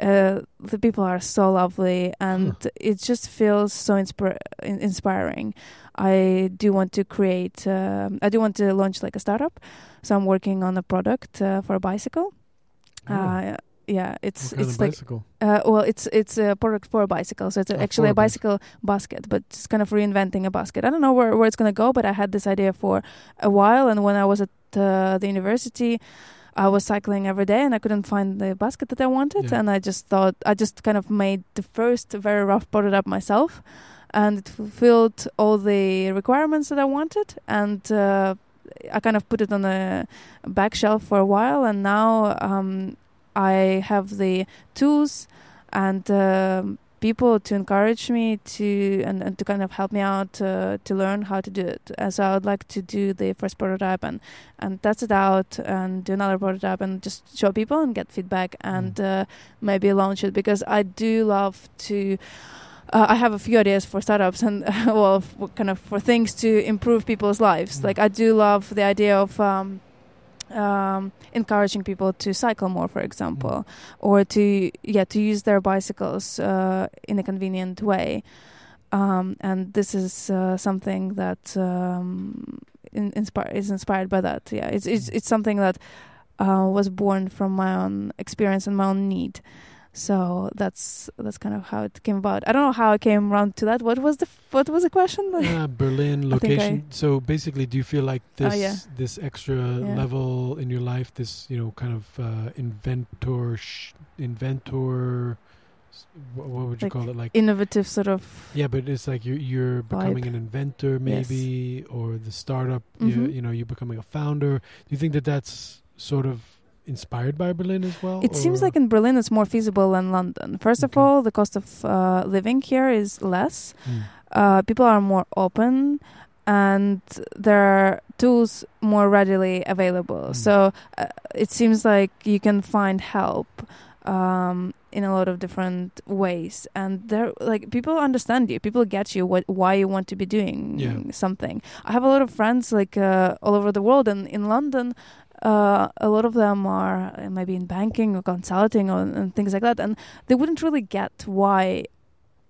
Uh, the people are so lovely, and it just feels so inspir- inspiring. I do want to create. Um, I do want to launch like a startup, so I'm working on a product uh, for a bicycle. Oh. Uh, yeah, it's it's like bicycle? uh, well, it's it's a product for a bicycle, so it's Oh, actually a bicycle. basket, but it's kind of reinventing a basket. I don't know where where it's gonna go, but I had this idea for a while, and when I was at uh, the university, I was cycling every day, and I couldn't find the basket that I wanted, Yeah. and I just thought I just kind of made the first very rough prototype myself, and it fulfilled all the requirements that I wanted, and. Uh, I kind of put it on a back shelf for a while, and now um, I have the tools and um, people to encourage me to and, and to kind of help me out uh, to learn how to do it. Uh, so I would like to do the first prototype and and test it out and do another prototype and just show people and get feedback and uh, maybe launch it because I do love to. Uh, I have a few ideas for startups and well, kind of for things to improve people's lives. Mm. Like I do love the idea of um, um, encouraging people to cycle more, for example, or to yeah to use their bicycles uh, in a convenient way. Um, and this is uh, something that um, in, inspire, is inspired by that. Yeah, it's it's it's something that uh, was born from my own experience and my own need. So that's that's kind of how it came about. I don't know how I came around to that. What was the f- what was the question? Uh, Berlin I think location. so basically, do you feel like this Oh, yeah. this extra Yeah. level in your life, this you know kind of uh, inventor sh- inventor what, would you Like call it? Like innovative sort of yeah, but it's like you're you're becoming an inventor, maybe, or the startup. You, Mhm. you know, you're becoming a founder. Do you think that that's sort of inspired by Berlin as well? It seems like in Berlin it's more feasible than London. First of all, the cost of uh, living here is less. Mm. Uh, people are more open, and there are tools more readily available. Mm. So uh, it seems like you can find help um, in a lot of different ways, and there like people understand you. People get you what why you want to be doing Yeah. something. I have a lot of friends like uh, all over the world, and in London. Uh, a lot of them are uh, maybe in banking or consulting or and things like that, and they wouldn't really get why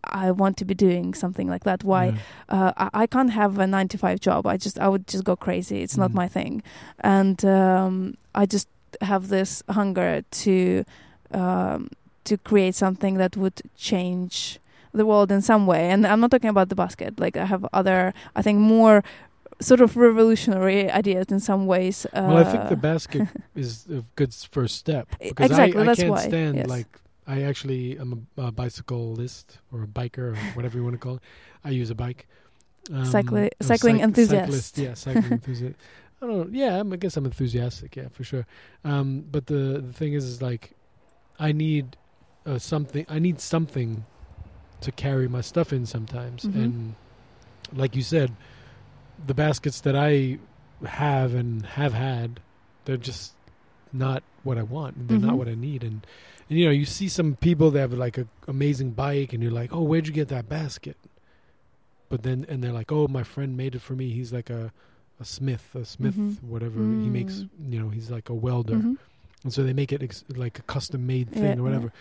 I want to be doing something like that. Why Yeah. uh, I, I can't have a nine to five job. I just I would just go crazy. It's not Mhm. my thing, and um, I just have this hunger to um, to create something that would change the world in some way. And I'm not talking about the basket. Like I have other, I think more sort of revolutionary ideas in some ways. Uh, Well, I think the basket is a good first step because exactly, I, I that's can't why, stand yes. like I actually am a, a bicyclist or a biker or whatever you want to call it. I use a bike. Um, Cycli- cycling cyc- enthusiast. Cyclist, yeah, cycling enthusiast. I don't know. Yeah, I'm, I guess I'm enthusiastic. Yeah, for sure. Um, but the the thing is, is like, I need uh, something. I need something to carry my stuff in sometimes, Mhm. and like you said, the baskets that I have and have had, they're just not what I want. They're not Mhm. what I need. And, and you know, you see some people that have like a amazing bike, and you're like, oh, where'd you get that basket? But then, and they're like, oh, my friend made it for me. He's like a, a smith, a smith, Mhm. whatever. He makes, Mm. you know, he's like a welder, Mhm. and so they make it ex- like a custom made thing Yeah, or yeah. whatever.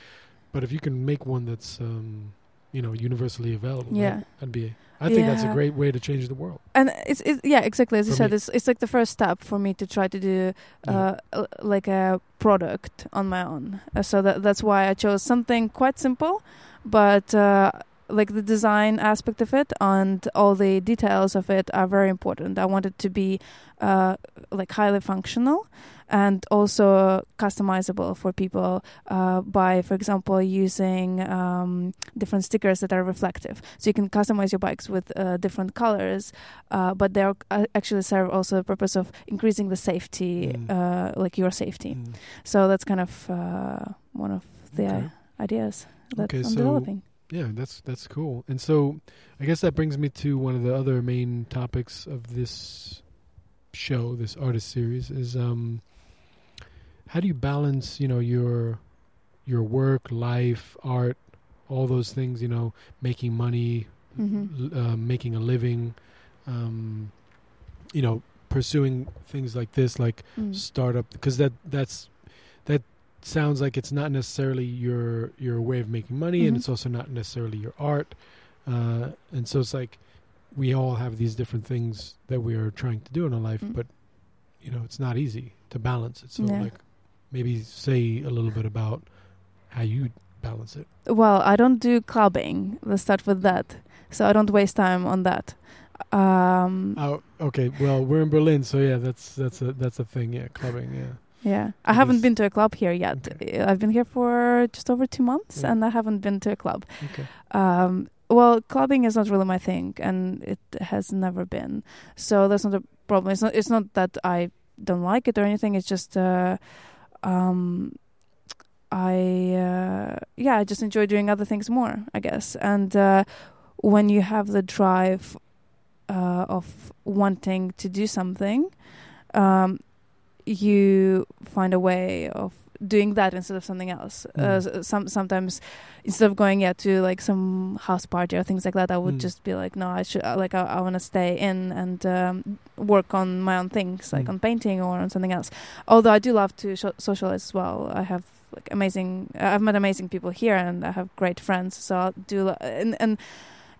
But if you can make one that's, um, you know, universally available, Yeah. that, that'd be. I think that's a great way to change the world. and it's, it's yeah exactly as you said me. it's it's like the first step for me to try to do uh, uh, like a product on my own uh, so that that's why i chose something quite simple but uh, like the design aspect of it and all the details of it are very important i want it to be uh, like highly functional and also customizable for people uh, by, for example, using um, different stickers that are reflective. So you can customize your bikes with uh, different colors, uh, but they uh, actually serve also the purpose of increasing the safety, Mm. uh, like your safety. Mm. So that's kind of uh, one of the Okay. ideas that Okay, I'm so- developing. Yeah, that's that's cool. And so, I guess that brings me to one of the other main topics of this show, this artist series, is um, how do you balance, you know, your your work, life, art, all those things, you know, making money, Mhm. uh, making a living, um, you know, pursuing things like this, like Mm. startup, because that that's that sounds like it's not necessarily your your way of making money, and Mhm. it's also not necessarily your art, uh, and so it's like we all have these different things that we are trying to do in our life, Mm. but you know, it's not easy to balance it. So, Yeah. like, maybe say a little bit about how you balance it. Well, I don't do clubbing. Let's start with that. So I don't waste time on that. Um, Oh, okay. Well, we're in Berlin, so yeah, that's that's a that's a thing. Yeah, clubbing. Yeah. Yeah, I haven't been to a club here yet. Okay. I've been here for just over two months, Yeah. and I haven't been to a club. Okay. Um, well, clubbing is not really my thing, and it has never been. So that's not a problem. It's not. It's not that I don't like it or anything. It's just, uh, um, I uh, yeah, I just enjoy doing other things more, I guess. And uh, when you have the drive uh, of wanting to do something, um, you find a way of doing that instead of something else. Uh, Mm. s- some sometimes instead of going yeah to like some house party or things like that, I would Mm. just be like, no, I should uh, like I, I want to stay in and um, work on my own things, like Mm. on painting or on something else. Although I do love to socialize as well. I have like amazing. I've met amazing people here, and I have great friends. So I'll do and and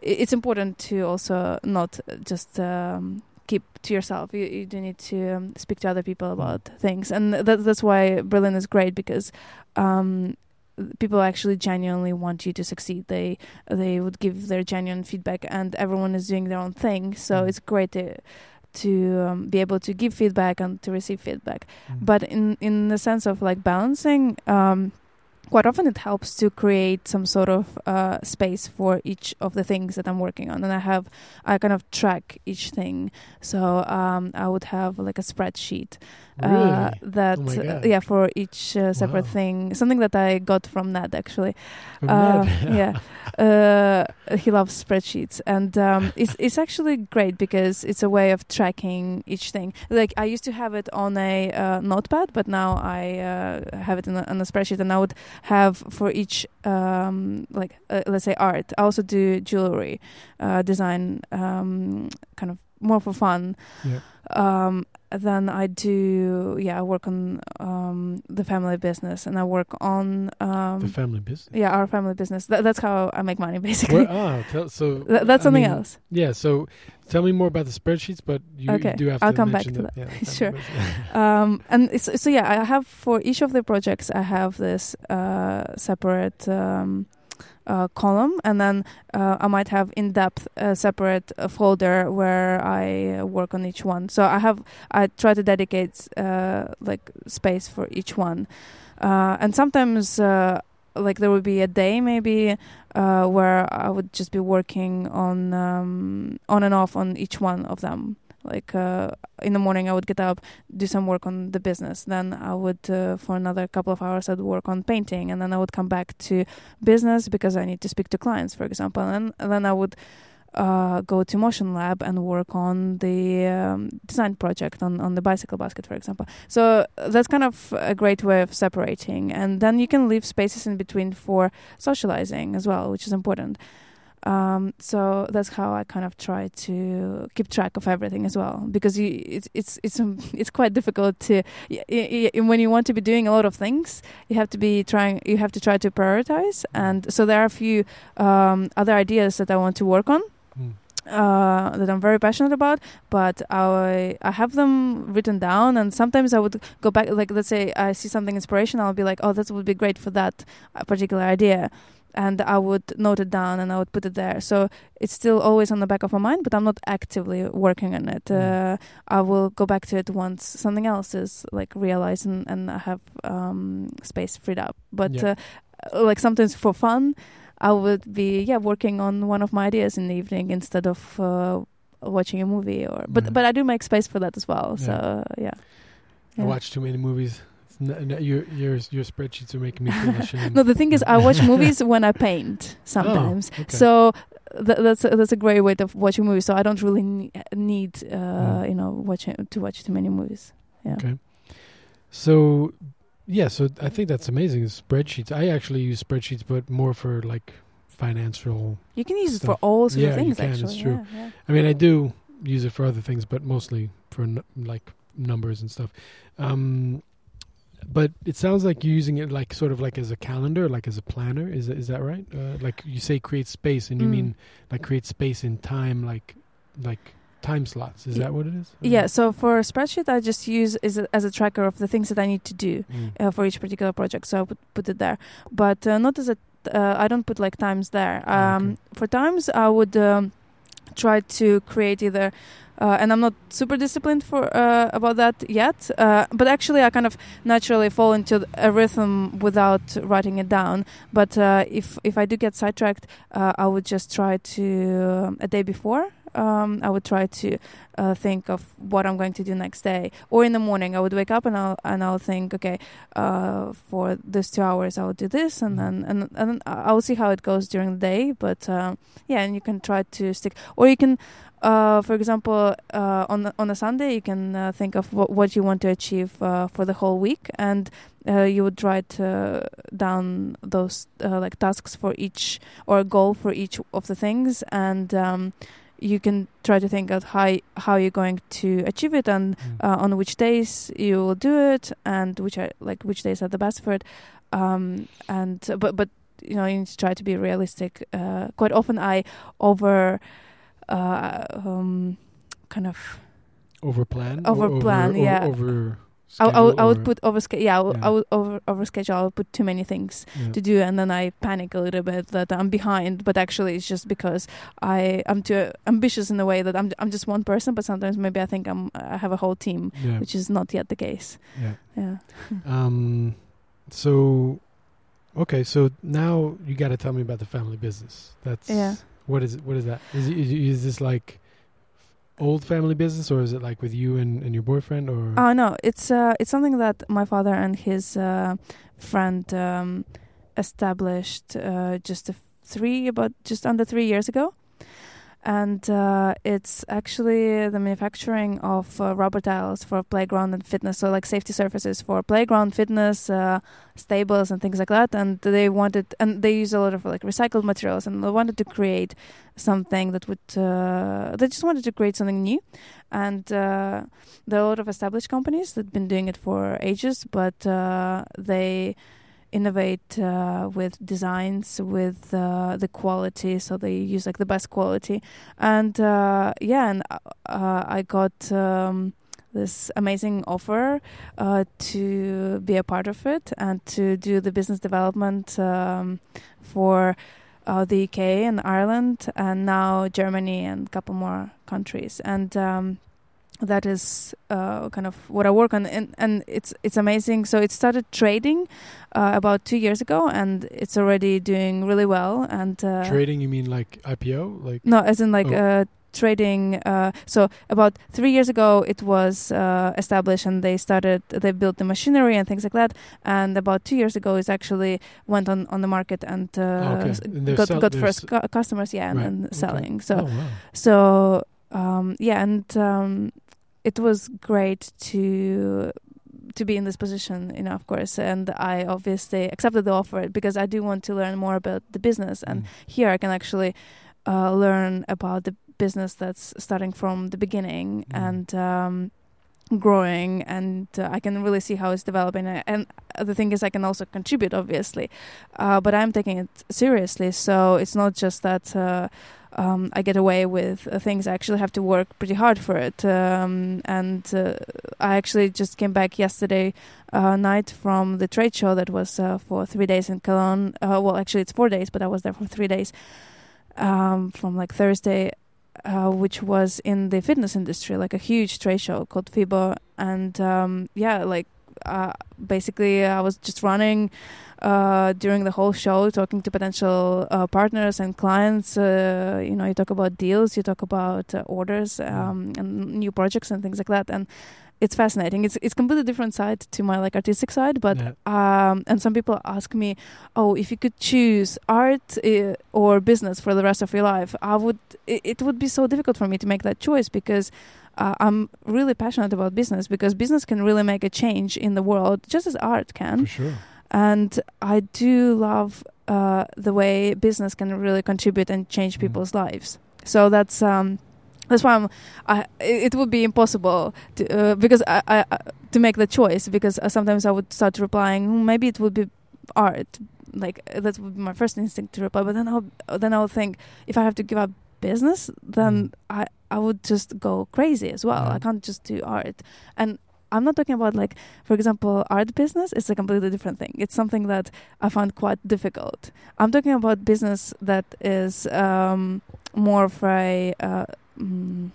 it's important to also not just. Um, keep to yourself. You, you do need to um, speak to other people about things. And that, that's why berlin is great because um, people actually genuinely want you to succeed. They they would give their genuine feedback and everyone is doing their own thing. So Mm. it's great to to um, be able to give feedback and to receive feedback. Mm. but in in the sense of like balancing um quite often it helps to create some sort of uh, space for each of the things that I'm working on, and I have I kind of track each thing. So um, I would have like a spreadsheet Really? uh, that Oh uh, yeah for each uh, separate Wow. thing, something that I got from Ned actually. Uh, yeah, uh, he loves spreadsheets, and um, it's it's actually great because it's a way of tracking each thing. Like I used to have it on a uh, notepad, but now I uh, have it in a, on a spreadsheet, and I would have for each um, like uh, let's say art. I also do jewelry uh, design, um, kind of more for fun. Yeah. Um, then I do yeah I work on um, the family business, and I work on um, the family business. yeah, our family business. Th- that's how I make money, basically. Where, ah, tell, so Th- that's I something mean, else. Yeah. So tell me more about the spreadsheets, but you, you Okay, do have I'll to come back to that. yeah, Sure. Um, and it's, so yeah, I have for each of the projects, I have this uh, separate um, column, and then uh, I might have in depth a separate uh, folder where I uh, work on each one. So I have I try to dedicate uh, like space for each one, uh, and sometimes. Uh, like there would be a day maybe uh, where I would just be working on um, on and off on each one of them. Like uh, in the morning, I would get up, do some work on the business. Then I would, uh, for another couple of hours, I'd work on painting, and then I would come back to business because I need to speak to clients, for example. And, then I would uh, go to Motion Lab and work on the um, design project on, on the bicycle basket, for example. So uh, that's kind of a great way of separating. And then you can leave spaces in between for socializing as well, which is important. Um, so that's how I kind of try to keep track of everything as well, because you, it's it's it's um, it's quite difficult to y- y- y- when you want to be doing a lot of things, you have to be trying, you have to try to prioritize, and so there are a few um, other ideas that I want to work on Mm. uh, that I'm very passionate about, but I I have them written down, and sometimes I would go back. Like let's say I see something inspirational, I'll be like, oh, that would be great for that uh, particular idea, and I would note it down and I would put it there. So it's still always on the back of my mind, but I'm not actively working on it. Mm. Uh, I will go back to it once something else is like realized and, and I have um, space freed up. But Yeah. uh, like sometimes for fun, I would be yeah working on one of my ideas in the evening instead of uh, watching a movie or but Yeah. but I do make space for that as well. Yeah. So yeah. I Yeah. watch too many movies. It's n- n- your your your spreadsheets are making me feel. No, the thing is, I watch movies when I paint sometimes. Oh, okay. So th- that's a, that's a great way of watching movies. So I don't really ne- need uh, Mm. you know watching to watch too many movies. Yeah. Okay. So, yeah, so I think that's amazing. Spreadsheets. I actually use spreadsheets, but more for like financial. You can use it for all sorts Yeah, of you things. can, actually, it's true. Yeah, yeah. I mean, I do use it for other things, but mostly for n- like numbers and stuff. Um, but it sounds like you're using it like sort of like as a calendar, like as a planner. Is is that right? Uh, like you say, create space, and you Mm. mean like create space in time, like like time slots. Is Ye- that what it is? Yeah, so for a spreadsheet, I just use as a, as a tracker of the things that I need to do Mm. uh, for each particular project. So I would put it there, but uh, not as a. Uh, I don't put like times there. Oh, Um, okay. For times, I would um, try to create either. Uh, and I'm not super disciplined for uh, about that yet, uh, but actually I kind of naturally fall into a rhythm without writing it down. But uh, if if I do get sidetracked, uh, I would just try to a day before. Um, I would try to uh, think of what I'm going to do next day, or in the morning I would wake up and I'll and I'll think, okay, uh, for this two hours I will do this, and Mhm. then and and I'll see how it goes during the day. But uh, yeah, and you can try to stick, or you can. Uh, for example, uh, on on a Sunday, you can uh, think of what, what you want to achieve uh, for the whole week, and uh, you would write uh, down those uh, like tasks for each or a goal for each of the things, and um, you can try to think of how how you're going to achieve it and Mm. uh, on which days you will do it and which are like which days are the best for it um and but but you know you need to try to be realistic uh quite often i over uh um kind of over plan. Overplan, over, yeah. Over. I, I, would- I would put over yeah, I would, Yeah. I would over over schedule I would put too many things yeah. to do and then I panic a little bit that I'm behind but actually it's just because I I'm too ambitious in a way that I'm I'm just one person but sometimes maybe I think I'm I have a whole team yeah. which is not yet the case yeah. yeah Um, so, Okay, so now you got to tell me about the family business. That's Yeah. What is? What is that? Is is, is this like old family business, or is it like with you and, and your boyfriend, or? Oh no, it's uh, it's something that my father and his uh, friend um, established uh, just three about just under three years ago, and uh, it's actually the manufacturing of uh, rubber tiles for playground and fitness, so like safety surfaces for playground, fitness, uh, stables, and things like that. And they wanted, and they use a lot of like recycled materials, and they wanted to create something that would. Uh, they just wanted to create something new, and uh, there are a lot of established companies that've been doing it for ages, but uh, they innovate uh, with designs, with uh, the quality, so they use like the best quality. And uh, yeah, and uh, I got um, this amazing offer uh, to be a part of it and to do the business development um, for. Uh, the UK and Ireland, and now Germany and a couple more countries, and um, that is uh, kind of what I work on, and, and it's it's amazing. So it started trading uh, about two years ago, and it's already doing really well. And uh, Trading? You mean like IPO? Like no, as in like Oh. uh, trading. Uh, so about three years ago, it was uh, established, and they started. They built the machinery and things like that. And about two years ago, it actually went on on the market and uh, Okay. And got got first cu- customers. Yeah, and, Right. and Okay. selling. So oh wow. so um, yeah, and um, it was great to to be in this position, you know, of course. And I obviously accepted the offer because I do want to learn more about the business, and Mm. here I can actually uh, learn about the business that's starting from the beginning Mm. and. Um, growing and uh, i can really see how it's developing and the thing is i can also contribute obviously uh, but i'm taking it seriously so it's not just that uh, um, I get away with uh, things. I actually have to work pretty hard for it. Um, and uh, I actually just came back yesterday uh, night from the trade show that was uh, for three days in Cologne. Uh, well, actually, it's four days, but I was there for three days um, from like Thursday, uh, which was in the fitness industry, like a huge trade show called FIBO. And um, yeah, like uh, basically, I was just running uh, during the whole show, talking to potential uh, partners and clients. Uh, you know, you talk about deals, you talk about uh, orders um, and new projects and things like that, and it's fascinating. It's it's completely different side to my like artistic side, but Yeah. um, and some people ask me, oh, if you could choose art uh, or business for the rest of your life, I would. It, it would be so difficult for me to make that choice because. Uh, I'm really passionate about business because business can really make a change in the world, just as art can For sure. And I do love uh, the way business can really contribute and change Mm. people's lives. So that's um, that's why I'm. I it would be impossible to uh, because I, I to make the choice because uh, sometimes I would start replying "Hmm, maybe it would be art like uh, that would be my first instinct to reply but then I'll then I'll think if I have to give up business then Mm. I I would just go crazy as well Yeah. I can't just do art and I'm not talking about like for example art business it's a completely different thing. It's something that I found quite difficult. I'm talking about business that is um, more of a uh, mm,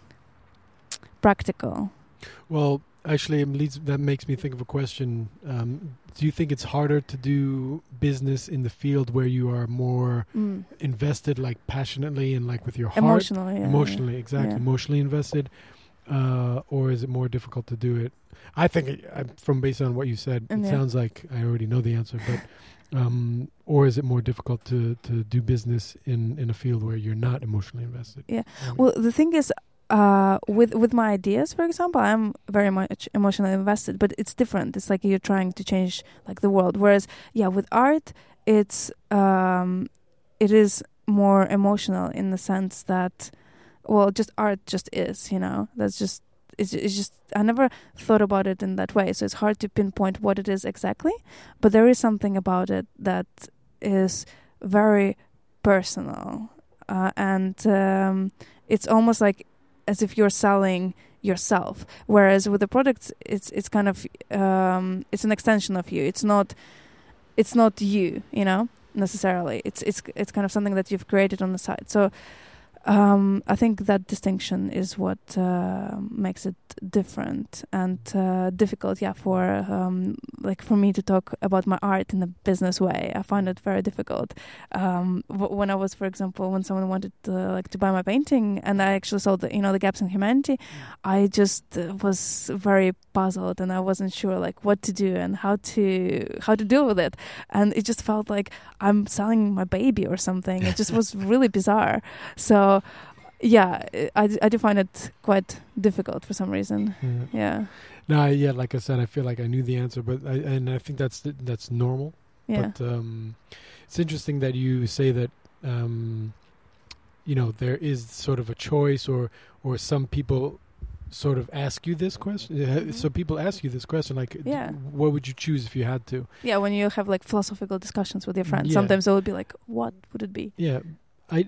practical. Well, actually, it leads, that makes me think of a question. Um, do you think it's harder to do business in the field where you are more mm, invested, like passionately and like with your heart, emotionally yeah, emotionally, exactly, Yeah. emotionally invested, uh, or is it more difficult to do it? I think, it, I, from based on what you said, it Yeah. sounds like I already know the answer, but. Um, or is it more difficult to, to do business in, in a field where you're not emotionally invested? Yeah. Um, Well, the thing is, uh, with with my ideas, for example, I'm very much emotionally invested, but it's different. It's like you're trying to change like the world. Whereas, yeah, with art, it's um, it is more emotional in the sense that, well, just art just is. You know, that's just it's, it's just I never thought about it in that way. So it's hard to pinpoint what it is exactly, but there is something about it that is very personal, uh, and um, it's almost like as if you're selling yourself. Whereas with the products, it's it's kind of um, it's an extension of you. It's not it's not you, you know, necessarily. It's it's it's kind of something that you've created on the side. So um, I think that distinction is what uh, makes it different and uh, difficult. Yeah, for um, like for me to talk about my art in a business way, I find it very difficult. Um, when I was, for example, when someone wanted to, like to buy my painting, and I actually saw the you know the gaps in humanity, I just uh, was very puzzled, and I wasn't sure like what to do and how to how to deal with it, and it just felt like I'm selling my baby or something. It just was really bizarre. So yeah, I, I do find it quite difficult for some reason. Yeah. Yeah, No, I, yeah, like I said, I feel like I knew the answer, but I, and I think that's that's normal. yeah, But um, it's interesting that you say that um, you know there is sort of a choice, or or some people sort of ask you this question. Uh, Mhm. So people ask you this question, like, d- Yeah. what would you choose if you had to? yeah. When you have like philosophical discussions with your friends, Yeah. sometimes it would be like, "What would it be?" Yeah, I.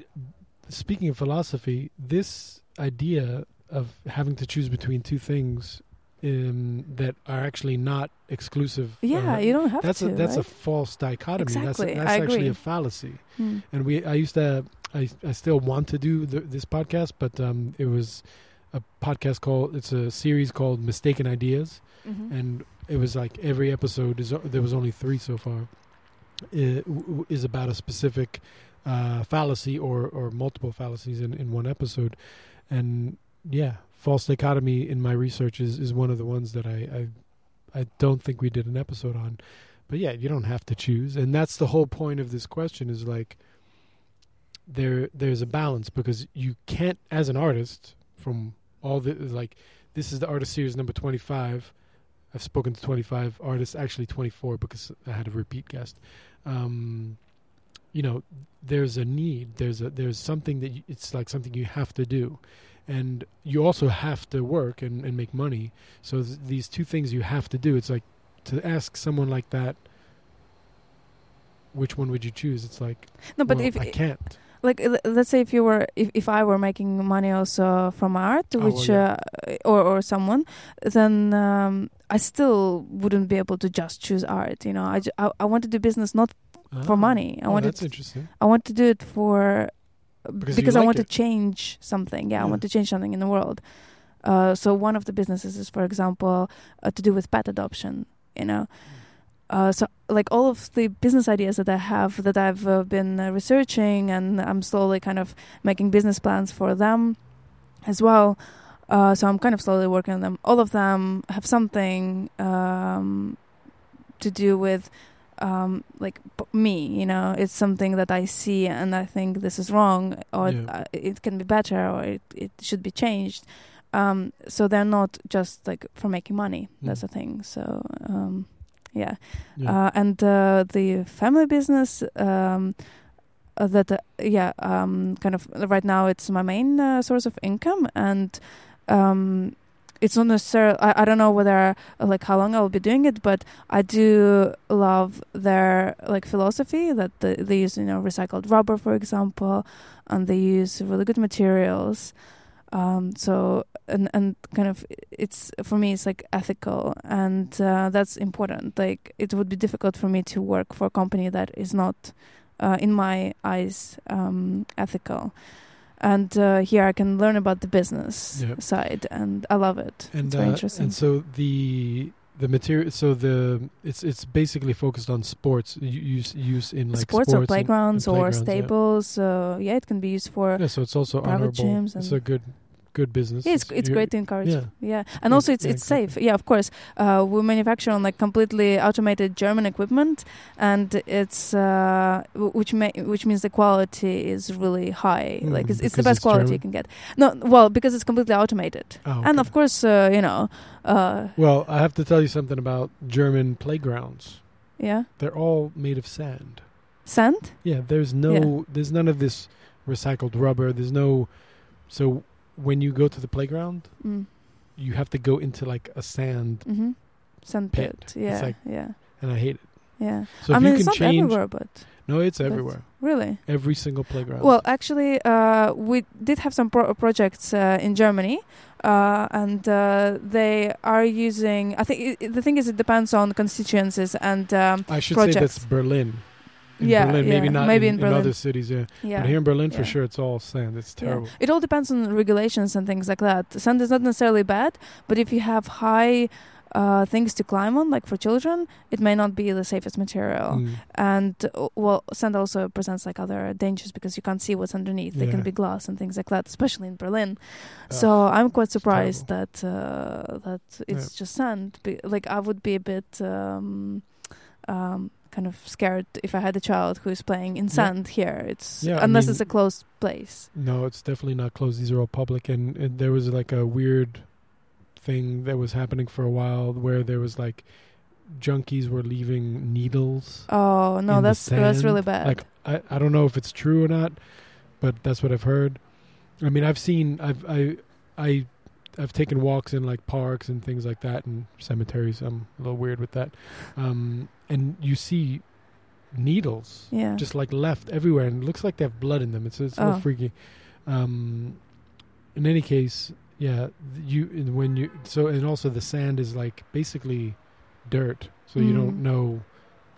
Speaking of philosophy, this idea of having to choose between two things um, that are actually not exclusive. Yeah, uh, you don't have that's to. a that's right? a false dichotomy. Exactly, That's, I that's actually a fallacy. Hmm. And we, I used to, I, I still want to do the, this podcast, but um, it was a podcast called, it's a series called Mistaken Ideas, Mhm. and it was like every episode is there was only three so far, w- is about a specific uh, fallacy or or multiple fallacies in in one episode, and yeah, false dichotomy in my research is is one of the ones that I I, I don't think we did an episode on. But yeah, you don't have to choose, and that's the whole point of this question. Is like there there's a balance because you can't, as an artist, from all the like this is the artist series number twenty five. I've spoken to twenty five artists, actually twenty four because I had a repeat guest. Um, you know, there's a need. There's a there's something that you, it's like something you have to do, and you also have to work and, and make money. So th- these two things you have to do. It's like to ask someone like that, which one would you choose? It's like No, but well, if I can't. like let's say if you were if, if I were making money also from art, Oh, well, which yeah. uh, or or someone, then um, I still wouldn't be able to just choose art. You know, I, ju- I, I want to do business not for Ah. money. I oh, want that's it interesting. I want to do it for Because because, I like want it. to change something. Yeah, I want to change something in the world. Uh, so one of the businesses is, for example, uh, to do with pet adoption. You know, uh, so like all of the business ideas that I have that I've uh, been uh, researching, and I'm slowly kind of making business plans for them as well. Uh, so I'm kind of slowly working on them. All of them have something um, to do with um, like p- me. You know, it's something that I see and I think this is wrong, or Yeah. uh, it can be better, or it, it should be changed. Um, so they're not just like for making money. That's Mm. the thing. So um, yeah. Yeah. Uh, and uh, the family business um, uh, that uh, yeah um, kind of right now it's my main uh, source of income and um, it's not necessarily I, I don't know whether uh, like how long I'll be doing it but I do love their like philosophy that the, they use you know recycled rubber for example and they use really good materials. Um, so and and kind of it's for me it's like ethical and uh, that's important. Like it would be difficult for me to work for a company that is not uh, in my eyes um, ethical and uh, here I can learn about the business Yeah. side and I love it and it's very uh, interesting and so the the material so the it's it's basically focused on sports use use in like sports, or playgrounds, and or playgrounds, yeah. stables uh, yeah it can be used for Yeah, so it's also private honorable. gyms It's a good good business. Yeah, it's it's great to encourage. yeah. Yeah, and Yeah, also it's yeah, it's exactly. safe. Yeah, of course. Uh, we manufacture on like completely automated German equipment, and it's uh, which ma- which means the quality is really high. Mm, like it's, it's the best it's quality German? you can get. No, well, because it's completely automated, Oh, and of course, uh, you know, uh, Well, I have to tell you something about German playgrounds. yeah, They're all made of sand. sand. Yeah, there's no there's none of this recycled rubber. There's no so when you go to the playground, Mm. you have to go into like a sand Mm-hmm. Sand Pit. pit. Yeah, like- yeah, and I hate it. yeah. So I if mean, you it's can not change everywhere, but No, it's everywhere. really. Every single playground. Well, actually, uh, we did have some pro- projects uh, in Germany, uh, and uh, they are using. I think i the thing is, it depends on constituencies and um, I should say that's. Berlin. In Yeah, Berlin. Maybe not maybe in, in Berlin. other cities. Yeah. yeah. but here in Berlin, for sure, it's all sand. It's Yeah. terrible. It all depends on regulations and things like that. Sand is not necessarily bad, but if you have high uh, things to climb on, like for children, it may not be the safest material. Mm. And uh, well, sand also presents like other dangers because you can't see what's underneath. There can be glass and things like that, especially in Berlin. Ugh, so I'm quite surprised that uh, that it's Yeah. just sand. Be- like I would be a bit. Um, um, kind of scared if I had a child who is playing in Yeah. sand here. It's Yeah, I unless mean- it's a closed place. No, it's definitely not closed. These are all public, and, and there was like a weird thing that was happening for a while where there was like junkies were leaving needles. Oh no, that's that's really bad. Like I, I don't know if it's true or not, but that's what I've heard. I mean, I've seen, I've I I I've taken walks in like parks and things like that, and cemeteries. I'm a little weird with that. Um, and you see needles yeah. just like left everywhere, and it looks like they have blood in them. It's it's Oh. freaky. Um, in any case, yeah, you when you so and also the sand is like basically dirt, so you don't Mm. know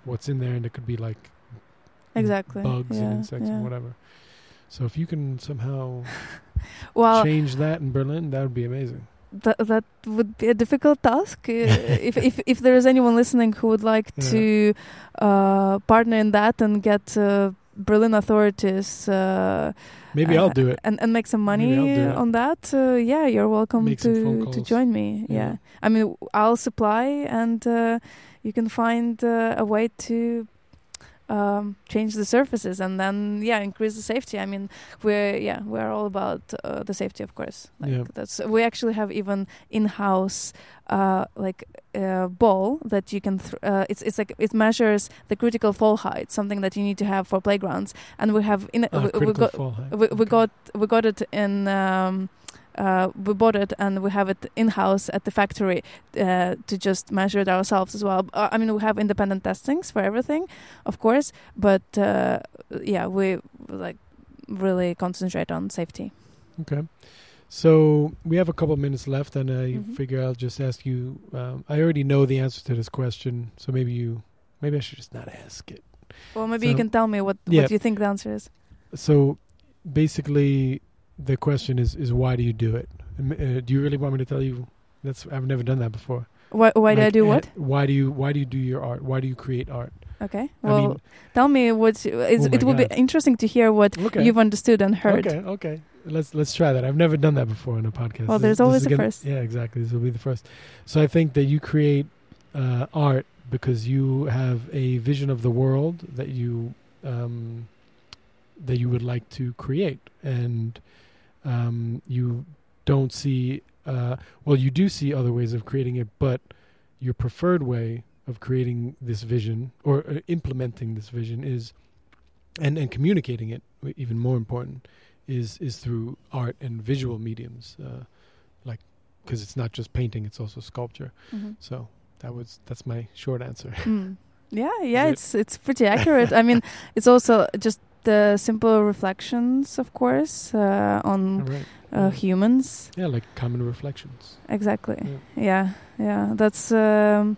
what's in there, and it could be like exactly. bugs yeah, and insects yeah. and whatever. So if you can somehow Well, change that in Berlin, that would be amazing. That that would be a difficult task. Uh, if if if there is anyone listening who would like Yeah. to uh, partner in that and get uh, Berlin authorities. Uh, Maybe uh, I'll do it. and and make some money I'll do it. on that. Uh, yeah, you're welcome Make to to join me. Yeah. Yeah, I mean I'll supply, and uh, you can find uh, a way to um, change the surfaces, and then yeah, increase the safety. I mean we're yeah we're all about uh, the safety, of course. Like Yeah. that's we actually have even in-house uh, like uh, ball that you can. Uh, it's it's like it measures the critical fall height, something that you need to have for playgrounds, and we have in Ah, we, we got fall height. we, we Okay. got we got it in um, uh, we bought it and we have it in house at the factory uh, to just measure it ourselves as well. Uh, I mean, we have independent testings for everything, of course, but uh, yeah, we like really concentrate on safety. Okay. So we have a couple minutes left, and I Mhm. figure I'll just ask you. Um, I already know the answer to this question, so maybe you, maybe I should just not ask it. Well, maybe you can tell me what Yeah. what you think the answer is. So basically, the question is: is why do you do it? Uh, do you really want me to tell you? That's I've never done that before. Why why do I Like, do what? Why do you Why do you do your art? Why do you create art? Okay. I Well, mean, tell me what Oh it would God. be interesting to hear what okay, you've understood and heard. okay, okay. Let's let's try that. I've never done that before in a podcast. Well, This- there's always a gonna- first. Yeah, exactly. This will be the first. So I think that you create uh, art because you have a vision of the world that you um, that you would like to create, and um, you don't see. Uh, well, you do see other ways of creating it, but your preferred way of creating this vision or uh, implementing this vision is, and and communicating it, even more important, is is through art and visual mediums, uh, like because it's not just painting; it's also sculpture. Mhm. So that was that's my short answer. Mm. Yeah, yeah, it's it's pretty accurate. I mean, it's also just the simple reflections, of course, uh, on right. uh, Yeah. humans. Yeah, like common reflections. Exactly. Yeah. Yeah, yeah. That's. Um,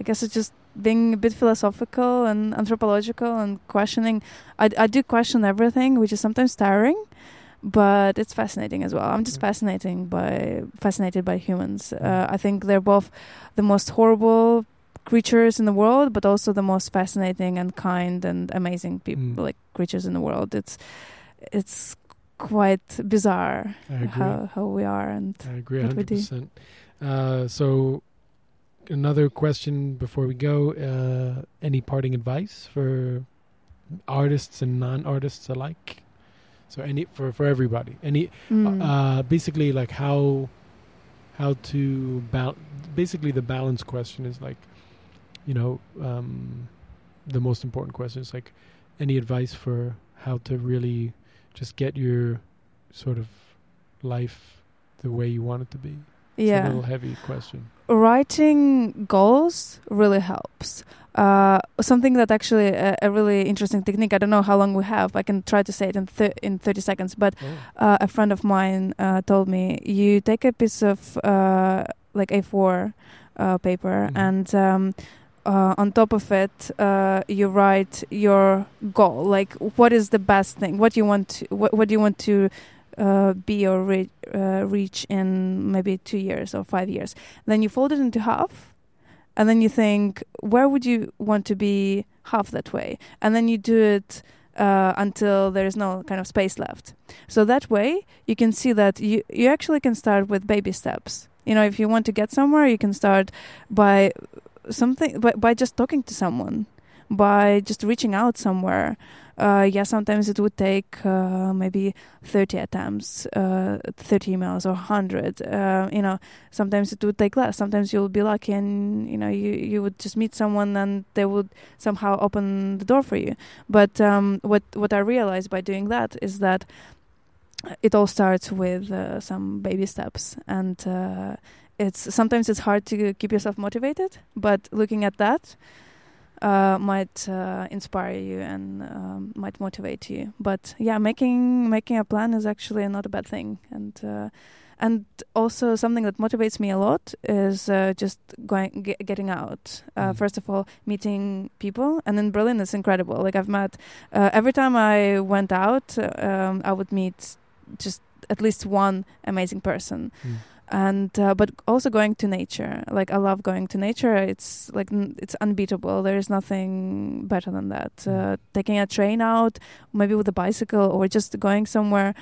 I guess it's just being a bit philosophical and anthropological and questioning. I I do question everything, which is sometimes tiring, but it's fascinating as well. I'm just Yeah. fascinating by fascinated by humans. Mm. Uh, I think they're both the most horrible creatures in the world, but also the most fascinating and kind and amazing people, Mm. like creatures in the world. It's it's quite bizarre how how we are and I agree, 100%. Uh, so, another question before we go: uh, Any parting advice for artists and non-artists alike? So, any for for everybody, any Mm. uh, basically like how how to bal- basically the balance question is like you know um, the most important question is like any advice for how to really just get your sort of life the way you want it to be Yeah. it's a little heavy question writing goals really helps. Uh, something that actually a, a really interesting technique. I don't know how long we have. I can try to say it in thir- in thirty seconds. But oh. uh, a friend of mine uh, told me you take a piece of uh, like A4 uh, paper Mhm. and um, uh, on top of it, uh, you write your goal. Like, what is the best thing? What you want? To, what, what do you want to uh, be or re- uh, reach in maybe two years or five years? Then you fold it into half, and then you think, where would you want to be half that way? And then you do it uh, until there is no kind of space left. So that way, you can see that you you actually can start with baby steps. You know, if you want to get somewhere, you can start by something by, by just talking to someone, by just reaching out somewhere. Uh, yeah, sometimes it would take uh, maybe 30 attempts, uh, 30 emails or 100. Uh, you know, sometimes it would take less. Sometimes you'll be lucky and, you know, you, you would just meet someone and they would somehow open the door for you. But um, what, what I realized by doing that is that it all starts with uh, some baby steps and uh, it's sometimes it's hard to keep yourself motivated but looking at that uh, might uh, inspire you and um, might motivate you. But yeah making making a plan is actually not a bad thing. And uh, and also something that motivates me a lot is uh, just going ge- getting out. Mm. first of all meeting people. And in berlin it's incredible. Like i've met every time i went out um, i would meet just at least one amazing person. Mm. And uh, but also going to nature. Like i love going to nature. It's like n- it's unbeatable. There's nothing better than that. Uh, Mm. taking a train out maybe with a bicycle or just going somewhere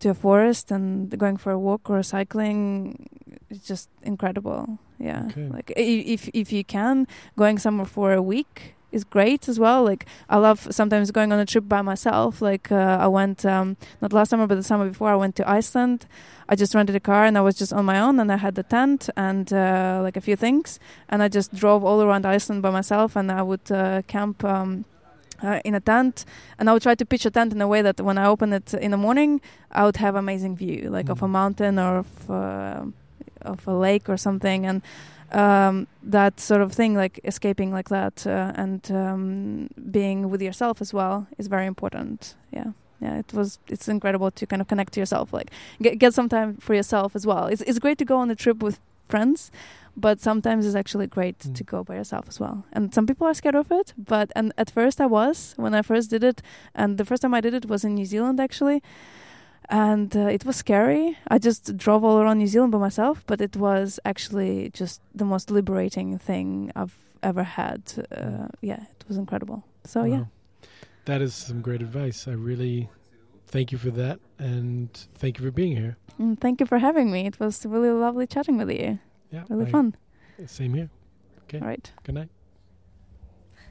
to a forest and going for a walk or cycling it's just incredible. Yeah. Okay. like i- if if you can going somewhere for a week is great as well. Like i love sometimes going on a trip by myself. Like uh, i went um, not last summer but the summer before i went to iceland. I just rented a car and i was just on my own and i had the tent and uh, like a few things. And i just drove all around iceland by myself and i would uh, camp um, uh, in a tent. And i would try to pitch a tent in a way that when i open it in the morning i would have amazing view like of a Mhm. mountain or of, uh, of a lake or something. And um, that sort of thing, like escaping like that uh, and um, being with yourself as well, is very important. Yeah, yeah. It was. It's incredible to kind of connect to yourself, like get get some time for yourself as well. It's it's great to go on a trip with friends, but sometimes it's actually great Mm. to go by yourself as well. And some people are scared of it, but and at first I was when I first did it, and the first time I did it was in New Zealand actually and uh, it was scary. I just drove all around New Zealand by myself, but it was actually just the most liberating thing I've ever had. Uh, yeah, it was incredible. So yeah, That is some great advice. I really thank you for that and thank you for being here. Mm, thank you for having me. It was really lovely chatting with you. Yeah. Really I- fun. Same here. Okay. All right. Good night.